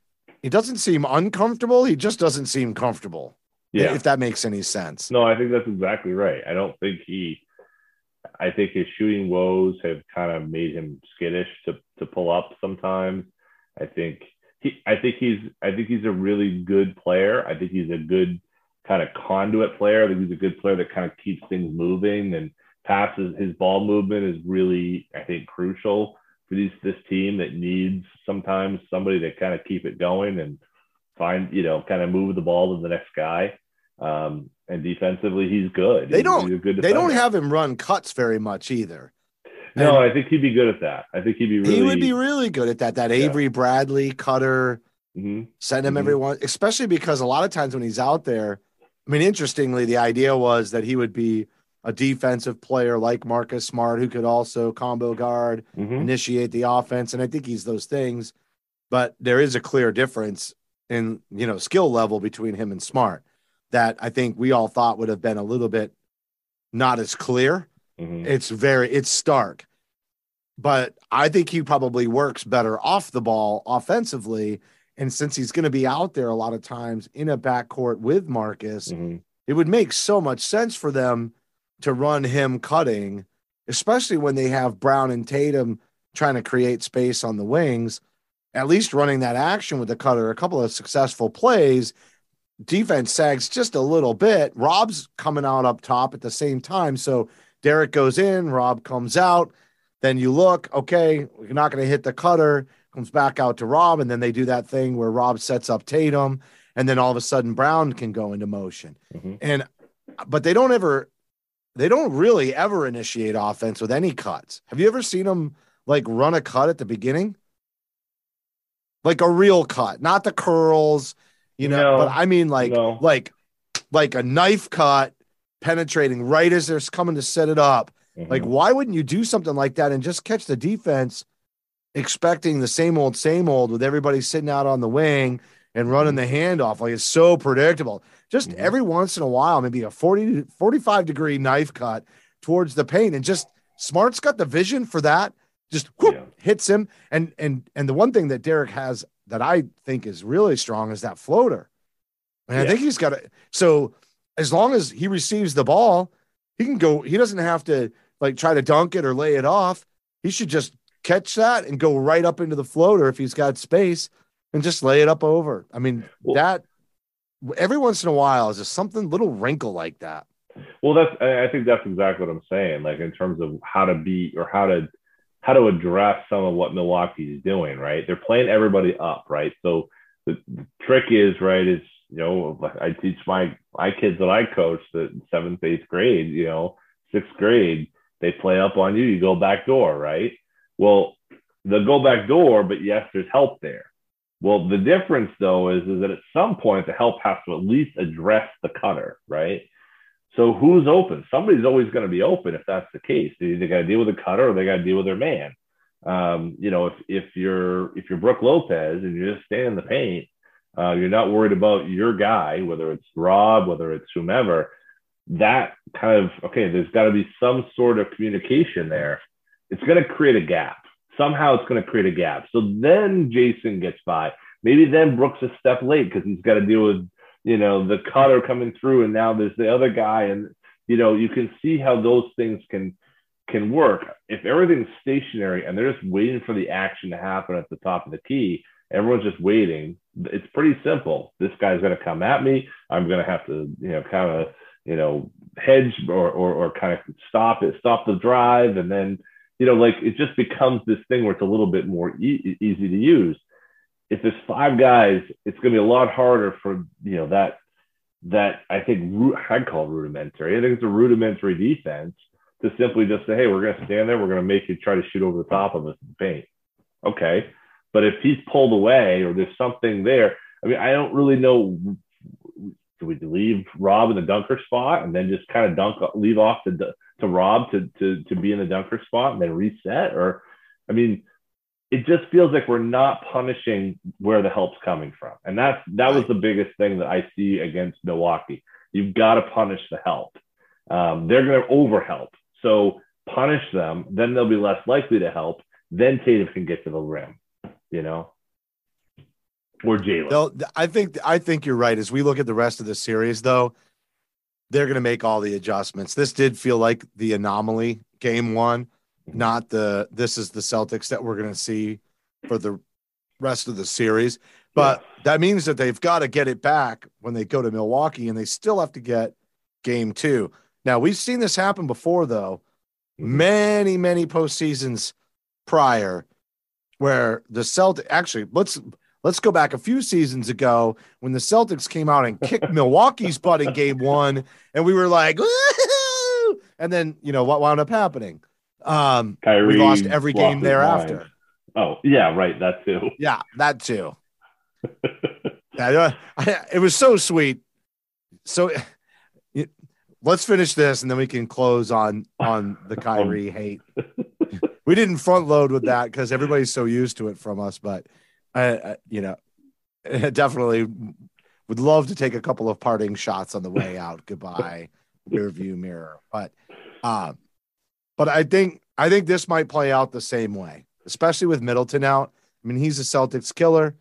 C: he doesn't seem uncomfortable. He just doesn't seem comfortable. Yeah. If that makes any sense.
D: No, I think that's exactly right. I don't think he I think his shooting woes have kind of made him skittish to to pull up sometimes. I think he, I think he's I think he's a really good player. I think he's a good kind of conduit player. I think he's a good player that kind of keeps things moving and passes. His ball movement is really I think crucial for these this team that needs sometimes somebody to kind of keep it going and find you know kind of move the ball to the next guy. Um, and defensively, he's good.
C: They don't. Good they don't have him run cuts very much either.
D: No, and I think he'd be good at that. I think he'd be really.
C: He would be really good at that. That yeah. Avery Bradley cutter, mm-hmm. send him mm-hmm. everyone, especially because a lot of times when he's out there, I mean, interestingly, the idea was that he would be a defensive player like Marcus Smart, who could also combo guard, mm-hmm. initiate the offense, and I think he's those things. But there is a clear difference in you know skill level between him and Smart that I think we all thought would have been a little bit not as clear Mm-hmm. It's very it's stark. But I think he probably works better off the ball offensively. And since he's going to be out there a lot of times in a backcourt with Marcus, mm-hmm. it would make so much sense for them to run him cutting, especially when they have Brown and Tatum trying to create space on the wings. At least running that action with the cutter, a couple of successful plays, defense sags just a little bit. Rob's coming out up top at the same time. So Derrick goes in, Rob comes out. Then you look, okay, we're not going to hit the cutter, comes back out to Rob. And then they do that thing where Rob sets up Tatum. And then all of a sudden Brown can go into motion.
D: Mhm.
C: And, but they don't ever, they don't really ever initiate offense with any cuts. Have you ever seen them like run a cut at the beginning? Like a real cut, not the curls, you know,
D: No.
C: but I mean like
D: No.
C: like like a knife cut penetrating right as they're coming to set it up. Like,
D: Mhm.
C: why wouldn't you do something like that and just catch the defense expecting the same old, same old with everybody sitting out on the wing and running the handoff? Like, it's so predictable. Just
D: Mhm.
C: every once in a while, maybe a 40, 45 degree knife cut towards the paint and just Smart's got the vision for that. Just whoop,
D: Yeah.
C: hits him. And and and the one thing that Derrick has that I think is really strong is that floater. And I think he's got it. So as long as he receives the ball, he can go, he doesn't have to like try to dunk it or lay it off. He should just catch that and go right up into the floater if he's got space and just lay it up over. I mean,
D: Well-
C: that every once in a while is just something little wrinkle like that.
D: Well, that's I think that's exactly what I'm saying. Like in terms of how to beat or how to how to address some of what Milwaukee's doing. Right, they're playing everybody up. Right, so the, the trick is right is you know I teach my my kids that I coach the seventh eighth grade you know sixth grade they play up on you you go back door right. Well, they'll go back door, but yes, there's help there. Well, the difference though is is that at some point the help has to at least address the cutter, right? So who's open? Somebody's always going to be open if that's the case. They either got to deal with the cutter or they got to deal with their man. Um, you know, if if you're if you're Brook Lopez and you're just staying in the paint, uh, you're not worried about your guy, whether it's Rob, whether it's whomever. That kind of okay. There's got to be some sort of communication there. It's going to create a gap. Somehow, it's going to create a gap. So then Jayson gets by. Maybe then Brooks a step late because he's got to deal with you know the cutter coming through and now there's the other guy and you know you can see how those things can can work if everything's stationary and they're just waiting for the action to happen at the top of the key everyone's just waiting it's pretty simple. This guy's going to come at me. I'm going to have to you know kind of you know hedge or, or or kind of stop it stop the drive. And then you know like it just becomes this thing where it's a little bit more e- easy to use. If there's five guys, it's going to be a lot harder for you know that that I think I'd call rudimentary. I think it's a rudimentary defense to simply just say, hey, we're going to stand there, we're going to make you try to shoot over the top of us in paint. Okay, but if he's pulled away or there's something there, I mean, I don't really know. Do we leave Rob in the dunker spot and then just kind of dunk, leave off to to Rob to to to be in the dunker spot and then reset? Or, I mean, it just feels like we're not punishing where the help's coming from. And that's that was the biggest thing that I see against Milwaukee. You've got to punish the help. Um, they're going to overhelp. So punish them, then they'll be less likely to help. Then Tatum can get to the rim, you know, or Jaylen.
C: They'll, I think I think you're right. As we look at the rest of the series, though, they're going to make all the adjustments. This did feel like the anomaly game one, not the this is the Celtics that we're going to see for the rest of the series. But that means that they've got to get it back when they go to Milwaukee, and they still have to get game two. Now we've seen this happen before, though,
D: Mhm.
C: many many postseasons prior, where the Celtic actually let's let's go back a few seasons ago when the Celtics came out and kicked Milwaukee's butt in game one, and we were like, Woo! and then you know what wound up happening? Um,
D: Kyrie
C: we lost every game thereafter.
D: Oh, yeah, right. That too.
C: Yeah, that too. Yeah, it was so sweet. So let's finish this and then we can close on on the Kyrie hate. We didn't front load with that because everybody's so used to it from us, but I, I you know, definitely would love to take a couple of parting shots on the way out. Goodbye, rear view mirror. But um, but I think I think this might play out the same way, especially with Middleton out. I mean, he's a Celtics killer.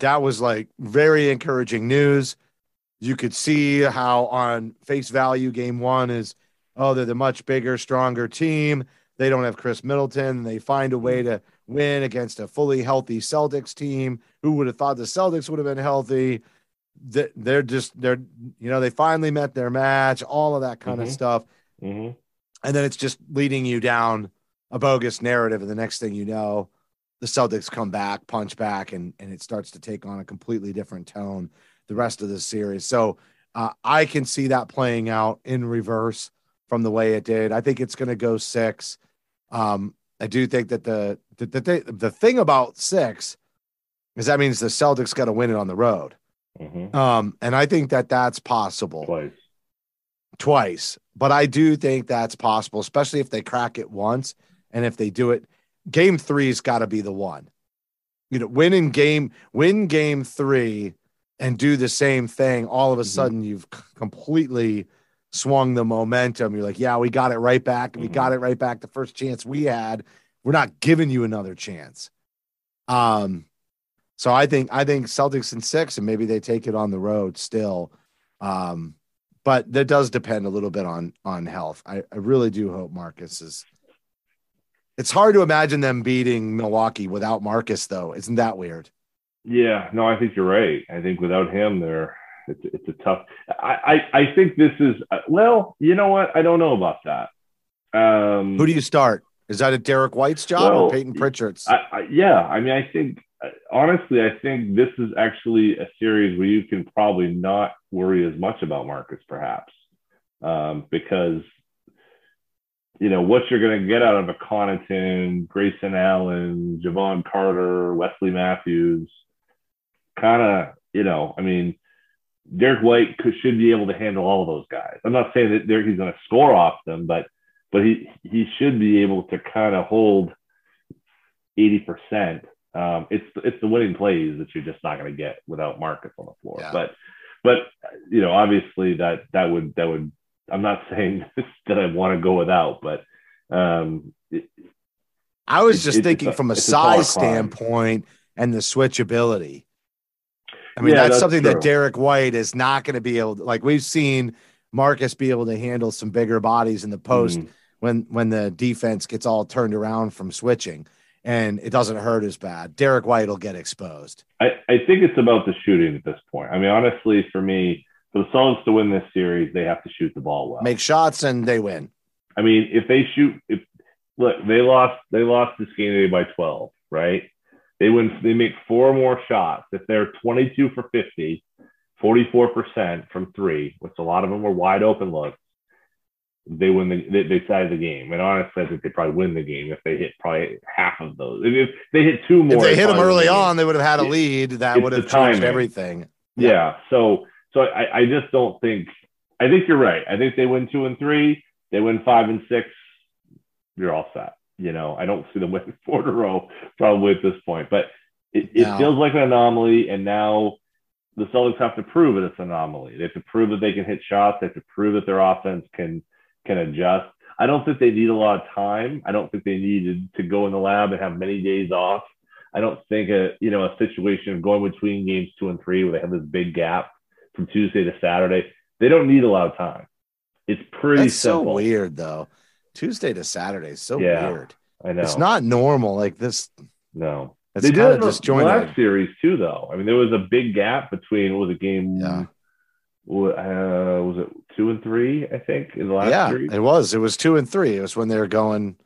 C: That was like very encouraging news. You could see how on face value, game one is, oh, they're the much bigger, stronger team. They don't have Khris Middleton. They find a way to win against a fully healthy Celtics team. Who would have thought the Celtics would have been healthy? they're just they're you know they finally met their match, all of that kind of
D: Mhm.
C: stuff,
D: hmm
C: and then it's just leading you down a bogus narrative, and the next thing you know, the Celtics come back, punch back, and and it starts to take on a completely different tone the rest of the series. So uh, I can see that playing out in reverse from the way it did. I think it's going to go six. Um, I do think that the the the, th- the thing about six is that means the Celtics got to win it on the road.
D: hmm
C: Um, and I think that that's possible
D: Twice.
C: twice, but I do think that's possible, especially if they crack it once and if they do it. Game three's got to be the one. You know, win in game, win game three, and do the same thing. All of a
D: Mhm.
C: sudden, you've completely swung the momentum. You're like, yeah, we got it right back. We
D: Mhm.
C: got it right back. The first chance we had, we're not giving you another chance. Um, so I think I think Celtics in six, and maybe they take it on the road still. Um, but that does depend a little bit on on health. I, I really do hope Marcus is. It's hard to imagine them beating Milwaukee without Marcus, though. Isn't that weird?
D: Yeah, no, I think you're right. I think without him, there, it's it's a tough. I I, I think this is well. You know what? I don't know about that. Um,
C: Who do you start? Is that a Derrick White's job
D: Well,
C: or Payton Pritchard's?
D: I, I, yeah, I mean, I think honestly, I think this is actually a series where you can probably not worry as much about Marcus, perhaps, um, because you know what you're going to get out of a Connaughton, Grayson Allen, Jevon Carter, Wesley Matthews, kind of, you know, I mean. Derrick White could, should be able to handle all of those guys. I'm not saying that there, he's going to score off them, but but he he should be able to kind of hold eighty percent. Um, it's it's the winning plays that you're just not going to get without Marcus on the floor.
C: Yeah.
D: But but you know obviously that that would that would I'm not saying that I want to go without, but um, it-
C: I was just
D: it's
C: thinking
D: a-
C: from a
D: it's a
C: size standpoint and the switchability. I mean,
D: Yeah,
C: that's,
D: that's
C: something
D: true.
C: that Derrick White is not going to be able to, like we've seen Marcus be able to handle some bigger bodies in the post
D: Mhm.
C: when when the defense gets all turned around from switching and it doesn't hurt as bad. Derrick White will get exposed.
D: I, I think it's about the shooting at this point. I mean, honestly, for me, for the Suns to win this series, they have to shoot the ball well.
C: Make shots and they win.
D: I mean, if they shoot, if look, they lost, they lost this game today by 12, right? They win, they make four more shots. If they're 22 for 50, 44% from three, which a lot of them were wide open looks, they win the, they, they tie the game. And honestly, I think they probably win the game if they hit probably half of those. If, they hit two more,
C: If they hit them early
D: the
C: on, they would have had a lead. That would have changed everything.
D: Yeah. So so I, I just don't think I think you're right. I think they win two and three. They win five and six. You're all set. You know, I don't see them winning four in a row probably at this point. But it, it
C: No.
D: feels like an anomaly, and now the Celtics have to prove that it's an anomaly. They have to prove that they can hit shots. They have to prove that their offense can can adjust. I don't think they need a lot of time. I don't think they needed to go in the lab and have many days off. I don't think a you know a situation of going between games two and three where they have this big gap from Tuesday to Saturday. They don't need a lot of time. It's pretty
C: That's so weird, though. Tuesday to Saturday is so
D: Yeah.
C: weird.
D: I know.
C: It's not normal. Like this,
D: No.
C: it's
D: they did it
C: of
D: in the
C: disjointed.
D: last series too, though. I mean, there was a big gap between what was it game?
C: Yeah.
D: Uh, was it two and three? I think in the last
C: yeah,
D: series.
C: it was. It was two and three. It was when they were going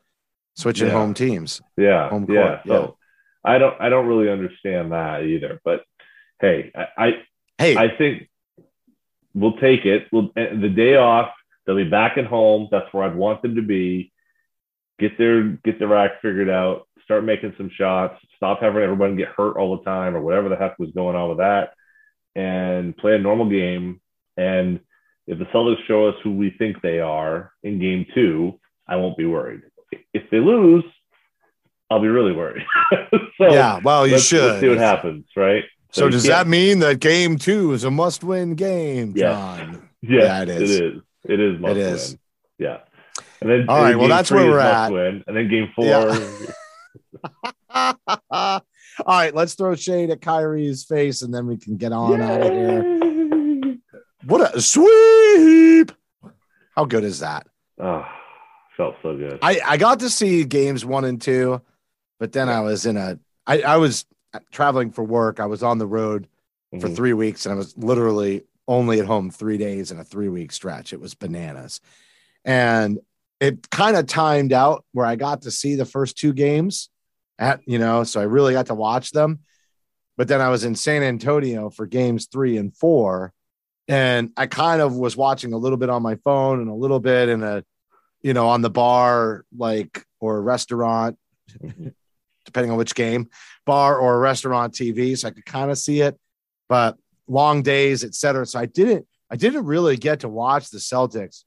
C: switching
D: Yeah.
C: home teams.
D: Yeah,
C: home
D: yeah.
C: court,
D: So I don't, I don't really understand that either. But hey, I, I,
C: Hey,
D: I think we'll take it. We'll the day off. They'll be back at home. That's where I'd want them to be. Get their get their act figured out. Start making some shots. Stop having everyone get hurt all the time or whatever the heck was going on with that, and play a normal game. And if the Celtics show us who we think they are in Game Two, I won't be worried. If they lose, I'll be really worried. so
C: yeah. Well, you
D: let's,
C: should.
D: let's see what happens, right?
C: So,
D: you
C: does that mean that game two is a must-win game,
D: Yes.
C: Jon?
D: Yeah,
C: Yeah, it is.
D: It is. It is. Must
C: It is.
D: Win. Yeah. And then
C: All
D: and
C: right, well, that's where we're at.
D: Win. And then game four.
C: Yeah. All right, let's throw shade at Kyrie's face, and then we can get on out of here. What a sweep! How good is that?
D: Oh, felt so good.
C: I I got to see games one and two, but then I was in a I I was traveling for work. I was on the road for
D: Mhm.
C: three weeks, and I was literally only at home three days in a three week stretch. It was bananas. And it kind of timed out where I got to see the first two games at, you know, so I really got to watch them. But then I was in San Antonio for games three and four. And I kind of was watching a little bit on my phone and a little bit in a, you know, on the bar, like, or a restaurant,
D: Mhm.
C: depending on which game, bar or restaurant TV. So I could kind of see it, but long days, et cetera. So I didn't, I didn't really get to watch the Celtics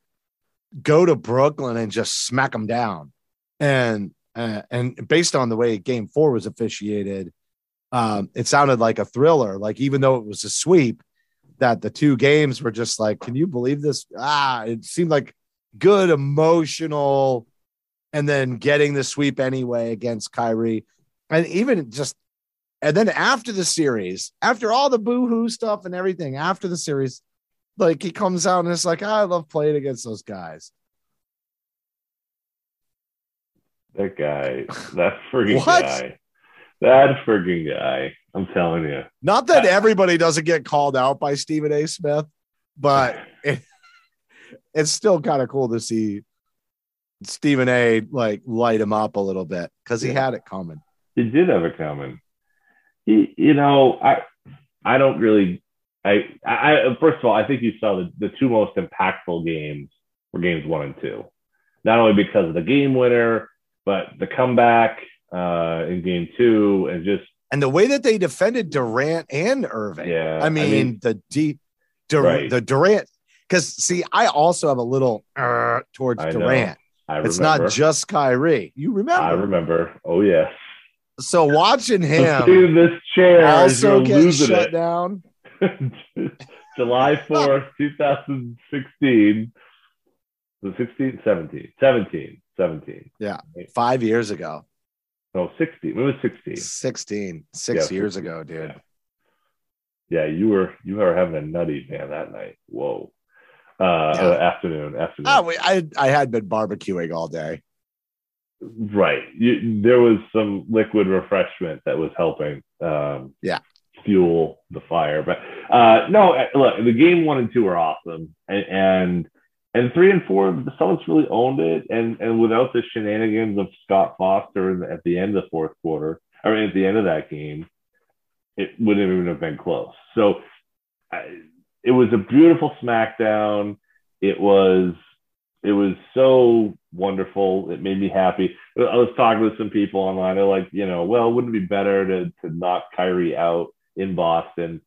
C: go to Brooklyn and just smack them down. And, uh, and based on the way game four was officiated, um, it sounded like a thriller. Like even though it was a sweep, that the two games were just like, can you believe this? Ah, it seemed like good emotional, and then getting the sweep anyway against Kyrie, and even just, and then after the series, after all the boohoo stuff and everything, after the series, like he comes out and it's like, "Ah, I love playing against those guys.
D: That guy, that
C: What?
D: guy, that frigging guy. I'm telling you.
C: Not that everybody doesn't get called out by Stephen A. Smith, but it, it's still kind of cool to see Stephen A. like light him up a little bit because he
D: Yeah.
C: had it coming.
D: He did have it coming. You know, I, I don't really. I, I, first of all, I think you saw the, the two most impactful games were games one and two, not only because of the game winner, but the comeback uh, in game two, and just
C: And the way that they defended Durant and Irving.
D: yeah.
C: I mean, the D, Dur-
D: Right.
C: the Durant. Because see, I also have a little uh, towards
D: I know.
C: Durant.
D: I
C: It's not just Kyrie. You remember?
D: I remember. Oh yes.
C: So watching him
D: in this chair
C: also get
D: losing
C: shut
D: it.
C: down.
D: July 4th, 2016. The 16, 17, 17, 17. Yeah.
C: Five years ago,
D: No, 16. It was 16.
C: 16, six
D: Yeah,
C: years
D: 16,
C: ago, dude.
D: Yeah. yeah, you were you were having a nutty man that night. Whoa. Uh,
C: Yeah.
D: afternoon, afternoon.
C: Oh, I I had been barbecuing all day.
D: Right. You, there was some liquid refreshment that was helping. Um,
C: Yeah.
D: Fuel the fire, but uh, no. uh, Look, the game one and two are awesome, and and, and three and four, the Celtics really owned it, and and without the shenanigans of Scott Foster the- at the end of the fourth quarter, I mean at the end of that game, it wouldn't even have been close. So, I, it was a beautiful SmackDown. It was it was so wonderful. It made me happy. I was talking to some people online. They're like, you know, well, wouldn't it be better to to knock Kyrie out in Boston?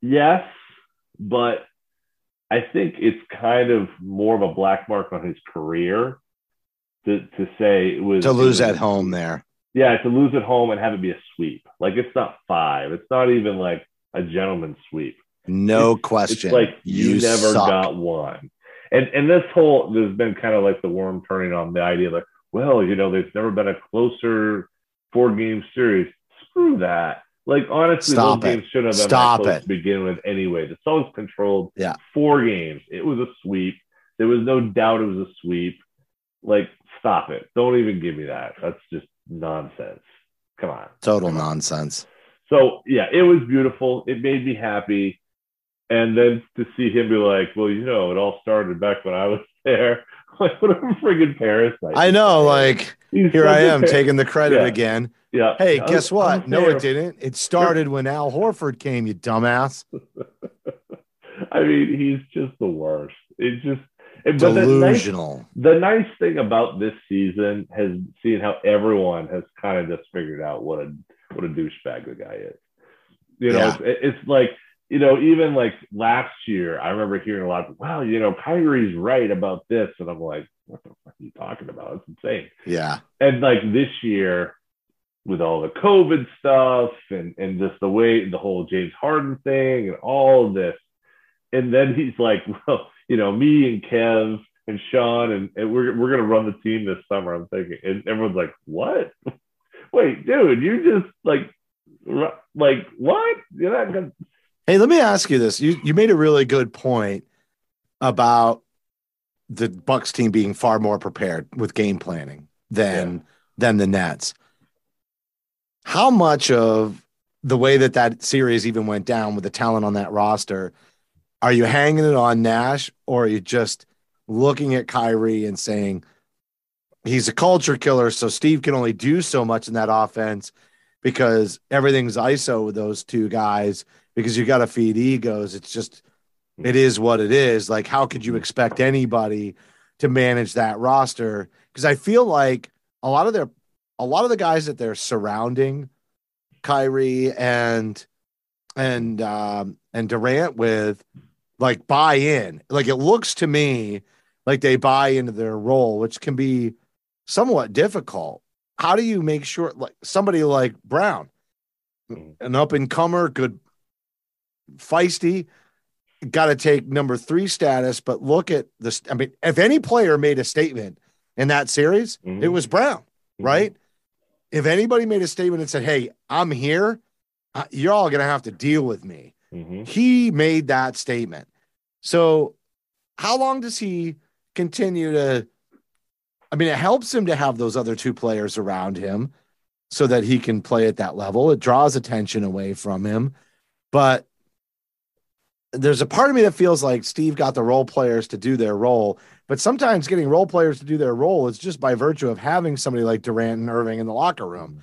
D: Yes, but I think it's kind of more of a black mark on his career to to say it was
C: To lose
D: was-
C: at home there.
D: Yeah, to lose at home and have it be a sweep. Like it's not five. It's not even like a gentleman's sweep.
C: No
D: It's
C: question.
D: like you, never
C: suck.
D: got one. And and this whole there's been kind of like the worm turning on the idea like, well, you know, there's never been a closer four game series. Screw that. Like honestly,
C: Stop
D: those
C: it.
D: games shouldn't have been
C: Stop
D: close
C: it.
D: to begin with anyway. The Celtics controlled
C: Yeah.
D: four games. It was a sweep. There was no doubt it was a sweep. Like, stop it. Don't even give me that. That's just nonsense. Come on.
C: Total nonsense.
D: So yeah, it was beautiful. It made me happy. And then to see him be like, well, you know, it all started back when I was there. Like, what a friggin' parasite.
C: I know, like
D: He's
C: here I am
D: par-
C: taking the credit
D: Yeah.
C: again.
D: Yeah.
C: Hey,
D: I'm-
C: guess
D: I'm
C: what? No, it didn't. It started when Al Horford came, you dumbass.
D: I mean, he's just the worst. It's just, but the nice,
C: Delusional.
D: the nice thing about this season has seen how everyone has kind of just figured out what a what a douchebag the guy is. You know,
C: Yeah.
D: it's, it's like you know, even like last year, I remember hearing a lot. Of, well, you know, Kyrie's right about this, and I'm like, what the fuck are you talking about? It's insane.
C: Yeah.
D: And like this year, with all the COVID stuff and and just the way the whole James Harden thing and all of this, and then he's like, well, you know, me and Kev and Sean and, and we're we're gonna run the team this summer. I'm thinking, and everyone's like, what? Wait, dude, you just like, like what? You're not gonna.
C: Hey, let me ask you this. You you made a really good point about the Bucks team being far more prepared with game planning than than the Nets. How much of the way that that series even went down with the talent on that roster, are you hanging it on Nash or are you just looking at Kyrie and saying he's a culture killer, so Steve can only do so much in that offense because everything's ISO with those two guys because you got to feed egos. It's just hmm. it is what it is. Like how could you hmm. expect anybody to manage that roster? Because I feel like a lot of their a lot of the guys that they're surrounding Kyrie and and um and Durant with like buy in. Like it looks to me like they buy into their role, which can be somewhat difficult. How do you make sure like somebody like Brown, hmm. an up and comer, good feisty, got to take number three status, but look at this. I mean, if any player made a statement in that series,
D: Mhm.
C: it was Brown,
D: Mhm.
C: right? If anybody made a statement and said, Hey, I'm here, uh, you're all going to have to deal with me.
D: Mhm.
C: He made that statement. So, how long does he continue to? I mean, it helps him to have those other two players around him so that he can play at that level. It draws attention away from him. But there's a part of me that feels like Steve got the role players to do their role. But sometimes getting role players to do their role is just by virtue of having somebody like Durant and Irving in the locker room. Mm-hmm.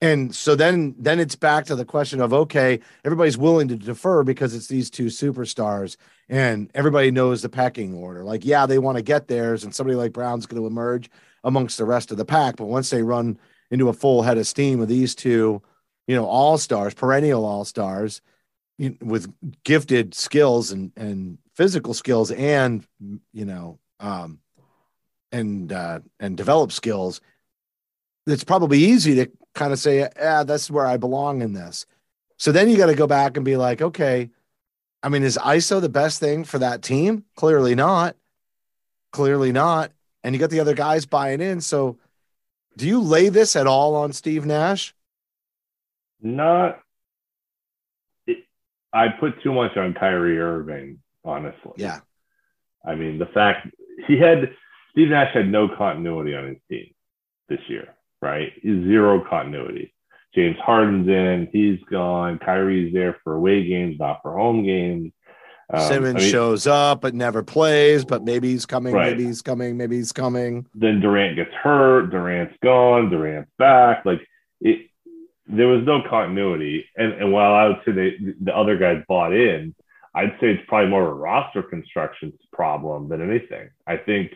C: And so then then it's back to the question of okay, everybody's willing to defer because it's these two superstars and everybody knows the pecking order. Like, yeah, they want to get theirs, and somebody like Brown's going to emerge amongst the rest of the pack. But once they run into a full head of steam with these two, you know, all stars, perennial all stars, with gifted skills and and physical skills, and you know, um, and uh, and develop skills, it's probably easy to kind of say, "Ah, that's where I belong in this." So then you got to go back and be like, okay, I mean, is ISO the best thing for that team? Clearly not. Clearly not. And you got the other guys buying in. So do you lay this at all on Steve Nash?
D: Not. I put too much on Kyrie Irving, honestly.
C: Yeah.
D: I mean, the fact he had Steve Nash had no continuity on his team this year, right? Zero continuity. James Harden's in, he's gone. Kyrie's there for away games, not for home games. Um,
C: Simmons
D: I mean,
C: shows up but never plays, but maybe he's coming,
D: Right.
C: maybe he's coming, maybe he's coming.
D: then Durant gets hurt, Durant's gone, Durant's back. Like it, there was no continuity. And and while I would say they, the other guys bought in, I'd say it's probably more of a roster construction problem than anything. I think,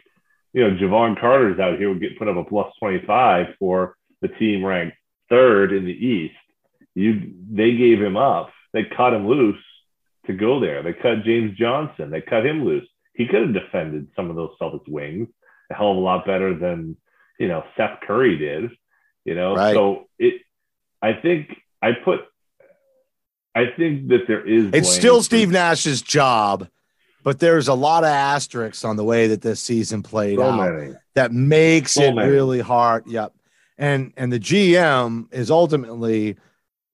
D: you know, Jevon Carter's out here would get put up a plus 25 for the team ranked third in the East. You they gave him up. They cut him loose to go there. They cut James Johnson. They cut him loose. He could have defended some of those Celtics wings a hell of a lot better than you know Seth Curry did. You know,
C: Right.
D: so it. I think I put. I think that there is.
C: It's still Steve Nash's job, but there's a lot of asterisks on the way that this season played
D: So
C: out.
D: many.
C: that makes
D: So
C: it
D: many.
C: really hard. Yep. And and the GM is ultimately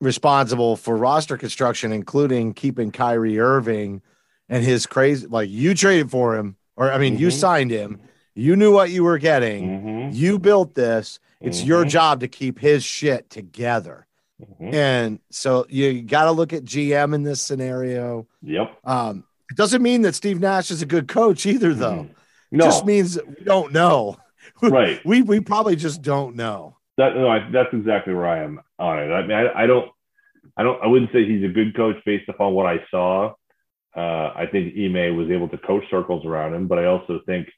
C: responsible for roster construction, including keeping Kyrie Irving and his crazy like you traded for him, or I mean, you
D: Mhm.
C: signed him, you knew what you were getting,
D: Mhm,
C: you built this. It's your
D: Mhm.
C: job to keep his shit together.
D: mhm.
C: And so you got to look at GM in this scenario.
D: Yep.
C: Um, it doesn't mean that Steve Nash is a good coach either, though.
D: Mhm. No.
C: just means that we don't know.
D: right.
C: We we probably just don't know.
D: That no, I, that's exactly where I am on it. I mean, I, I don't, I don't, I wouldn't say he's a good coach based upon what I saw. Uh, I think Ime was able to coach circles around him, but I also think,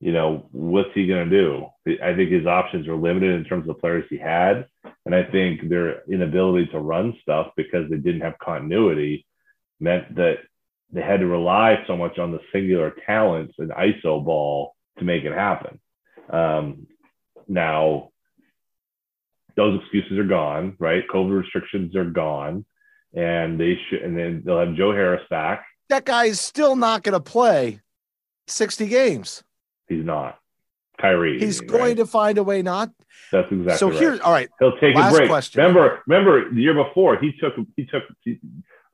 D: you know, what's he going to do? I think his options are limited in terms of the players he had, and I think their inability to run stuff because they didn't have continuity meant that they had to rely so much on the singular talents and ISO ball to make it happen. Um, now, those excuses are gone, right? COVID restrictions are gone, and they should, and then they'll have Joe Harris back.
C: That guy's still not going to play 60 games.
D: He's not. Kyrie.
C: He's
D: mean,
C: going
D: right?
C: to find a way not.
D: That's exactly
C: so
D: right.
C: here, all right.
D: He'll take a break.
C: question.
D: Remember, remember the year before he took he took he,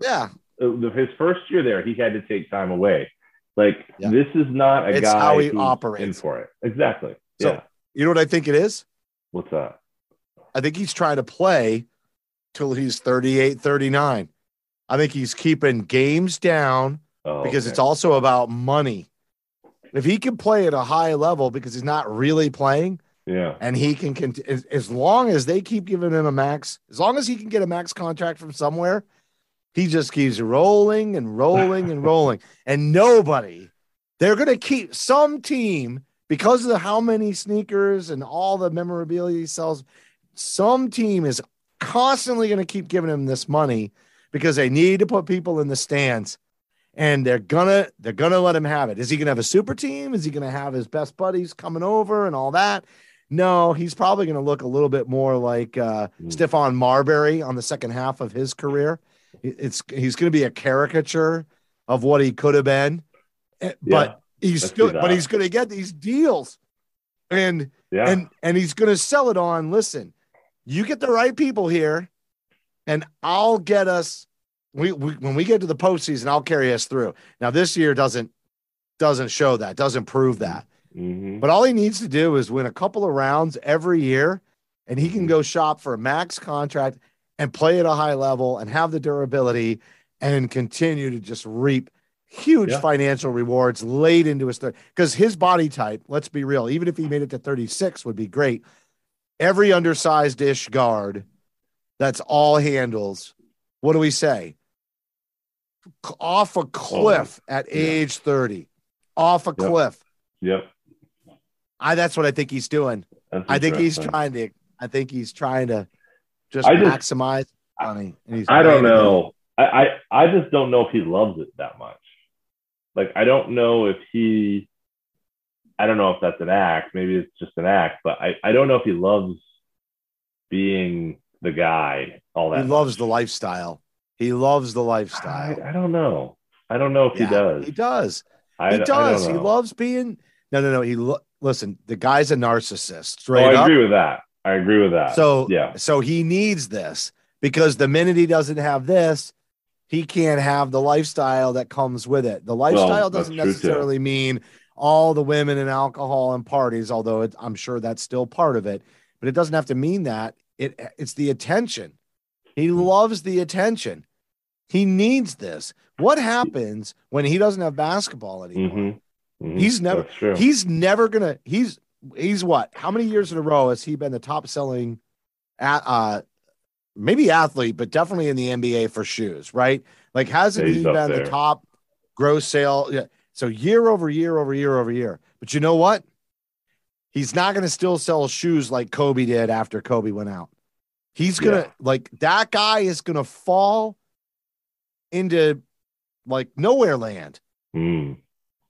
C: Yeah,
D: uh, his first year there. He had to take time away. Like
C: Yeah.
D: this is not a
C: It's
D: guy
C: how he operates.
D: in for it. Exactly.
C: So-
D: yeah.
C: you know what I think it is?
D: What's that?
C: I think he's trying to play till he's 38, 39. I think he's keeping games down
D: Oh,
C: because
D: okay.
C: it's also about money. If he can play at a high level because he's not really playing
D: yeah.
C: and he can, cont- as, as long as they keep giving him a max, as long as he can get a max contract from somewhere, he just keeps rolling and rolling and rolling. And nobody, they're going to keep some team because of the, how many sneakers and all the memorabilia he sells. Some team is constantly going to keep giving him this money because they need to put people in the stands and they're gonna they're gonna let him have it. Is he gonna have a super team? Is he gonna have his best buddies coming over and all that? No, he's probably gonna look a little bit more like uh,
D: Mm.
C: Stephon Marbury on the second half of his career. It's he's gonna be a caricature of what he could have been, Eh, but he's still but he's gonna get these deals, and
D: Yeah.
C: and and he's to sell it on listen you get the right people here and i'll get us we, we when we get to the postseason i'll carry us through. Now this year doesn't doesn't show that doesn't prove that.
D: Mhm.
C: but all he needs to do is win a couple of rounds every year and he can go shop for a max contract and play at a high level and have the durability and continue to just reap huge
D: Yeah.
C: financial rewards late into his third because his body type let's be real even if he made it to 36 would be great. Every undersized ish guard that's all handles what do we say off a cliff at
D: yeah.
C: age 30 off a
D: Yep.
C: cliff
D: Yep.
C: I that's what I think he's doing. I think he's trying to. I think he's trying to just,
D: I just-
C: maximize money. And he's
D: I don't know. I, I I just don't know if he loves it that much. Like I don't know if he. I don't know if that's an act. Maybe it's just an act, but I, I don't know if he loves being the guy. All that
C: He loves the lifestyle. He loves the lifestyle.
D: I don't know. I don't know if
C: Yeah,
D: he does.
C: He does.
D: I,
C: he
D: I
C: does. He loves being. No, no, no. He lo- listen. The guy's a narcissist.
D: Oh,
C: Straight
D: I
C: up.
D: agree with that. I agree with that.
C: So
D: yeah,
C: So he needs this because the minute he doesn't have this, he can't have the lifestyle that comes with it. The lifestyle
D: that's
C: doesn't
D: true, too.
C: necessarily mean all the women and alcohol and parties, although it, I'm sure that's still part of it. But it doesn't have to mean that. It it's the attention. He loves the attention. He needs this. What happens when he doesn't have basketball anymore?
D: Mhm. Mhm.
C: He's never- He's never gonna. He's he's what? How many years in a row has he been the top selling, at uh, maybe athlete, but definitely in the NBA for shoes, right? Like hasn't
D: Yeah,
C: he been the top gross sale? Yeah. So year over year over year over year. But you know what? He's not gonna still sell shoes like Kobe did after Kobe went out. He's gonna
D: Yeah.
C: like that guy is gonna fall into like nowhere land.
D: Mm.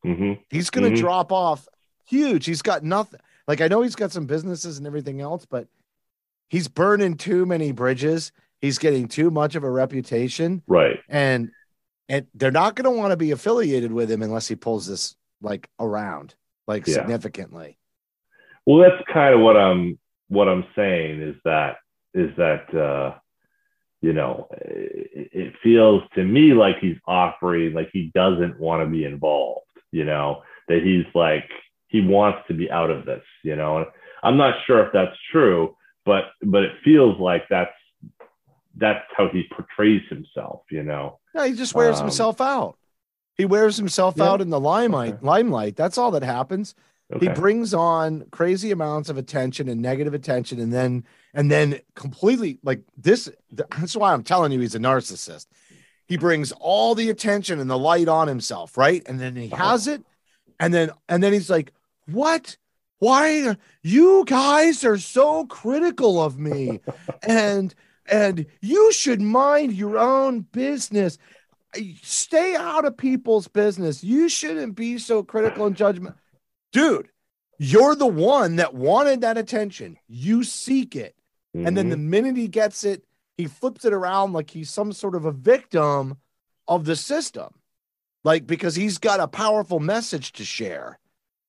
D: Mhm.
C: He's going to
D: Mhm.
C: drop off huge. He's got nothing. Like I know he's got some businesses and everything else, but he's burning too many bridges. He's getting too much of a reputation,
D: Right.
C: and and they're not going to want to be affiliated with him unless he pulls this like around, like
D: Yeah.
C: significantly.
D: Well, that's kind of what I'm what I'm saying is that is that uh, you know it, it feels to me like he's offering like he doesn't want to be involved. You know that he's like he wants to be out of this. You know, and I'm not sure if that's true, but but it feels like that's that's how he portrays himself. You know.
C: No, he just wears
D: Um,
C: himself out. He wears himself
D: Yeah.
C: out in the limelight.
D: Okay.
C: Limelight. That's all that happens.
D: Okay.
C: he brings on crazy amounts of attention and negative attention and then and then completely like this that's why i'm telling you he's a narcissist. He brings all the attention and the light on himself right? And then he
D: Uh-huh.
C: has it. And then and then he's like what? Why you guys are so critical of me? And and you should mind your own business. Stay out of people's business. You shouldn't be so critical and judgment dude, you're the one that wanted that attention. You seek it. And then the mm-hmm. minute he gets it, he flips it around like he's some sort of a victim of the system. Like because he's got a powerful message to share.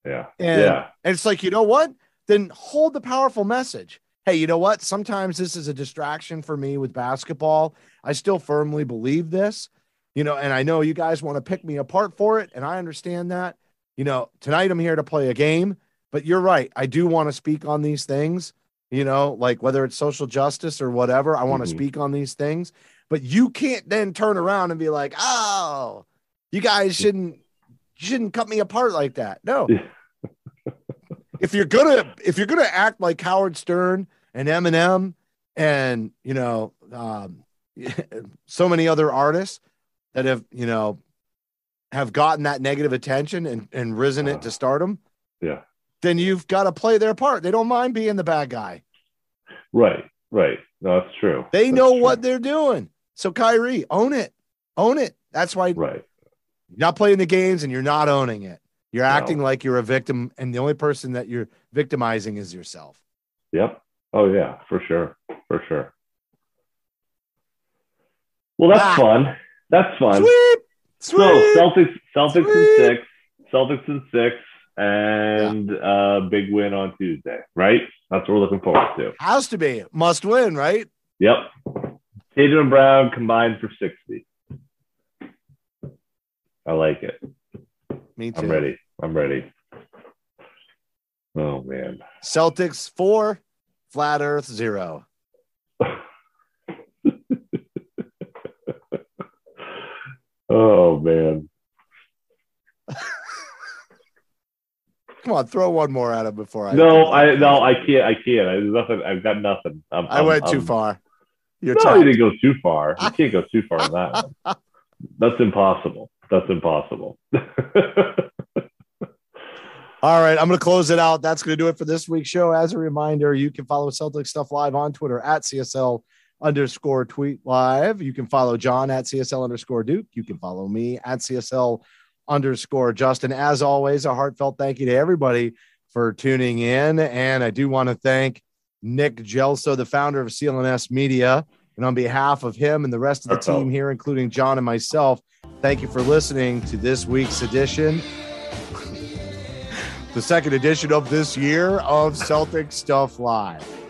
D: yeah,
C: And,
D: yeah,
C: and it's like, you know what? Then hold the powerful message. Hey, you know what? Sometimes this is a distraction for me with basketball. I still firmly believe this, you know, and I know you guys want to pick me apart for it. And I understand that. You know, tonight I'm here to play a game, but you're right. I do want to speak on these things, you know, like whether it's social justice or whatever. I want to
D: Mhm.
C: speak on these things, but you can't then turn around and be like, "Oh, you guys shouldn't you shouldn't cut me apart like that." No. if you're gonna if you're gonna act like Howard Stern and Eminem and you know um, so many other artists that have you know have gotten that negative attention and, and risen it to stardom,
D: Yeah.
C: then you've got to play their part. They don't mind being the bad guy.
D: Right. Right. No, that's true.
C: They
D: That's
C: know
D: true.
C: what they're doing. So Kyrie, own it. Own it. That's why
D: Right.
C: you're not playing the games and you're not owning it. You're
D: No.
C: acting like you're a victim, and the only person that you're victimizing is yourself.
D: Yep. Oh yeah, for sure. For sure. Well, that's
C: Ah.
D: fun. That's fun.
C: Sweep,
D: So
C: sweep.
D: Celtics, Celtics in
C: Sweet.
D: six, Celtics in six, and uh, big win on Tuesday. Right? That's what we're looking forward to.
C: Has to be must win, right?
D: Yep. Tatum and Brown combined for sixty. I like it.
C: Me too.
D: I'm ready. I'm ready. Oh man.
C: Celtics four, flat Earth zero.
D: oh man.
C: Come on, throw one more at him before I.
D: No, I no, I can't. I can't. I, nothing. I've got nothing. I'm,
C: I
D: I'm-
C: went too
D: I'm-
C: far. You're
D: No,
C: tapped.
D: you didn't go too far. You can't go too far in that. One. That's impossible. That's impossible.
C: All right, I'm going to close it out. That's going to do it for this week's show. As a reminder, you can follow Celtics Stuff Live on Twitter at CSL underscore tweet live. You can follow Jon at CSL underscore Duke. You can follow me at CSL underscore Justin. As always, a heartfelt thank you to everybody for tuning in. And I do want to thank Nick Gelso, the founder of CLNS Media. And on behalf of him and the rest of the
D: Heartfelt.
C: team here, including Jon and myself, thank you for listening to this week's edition the second edition of this year of Celtics Stuff Live.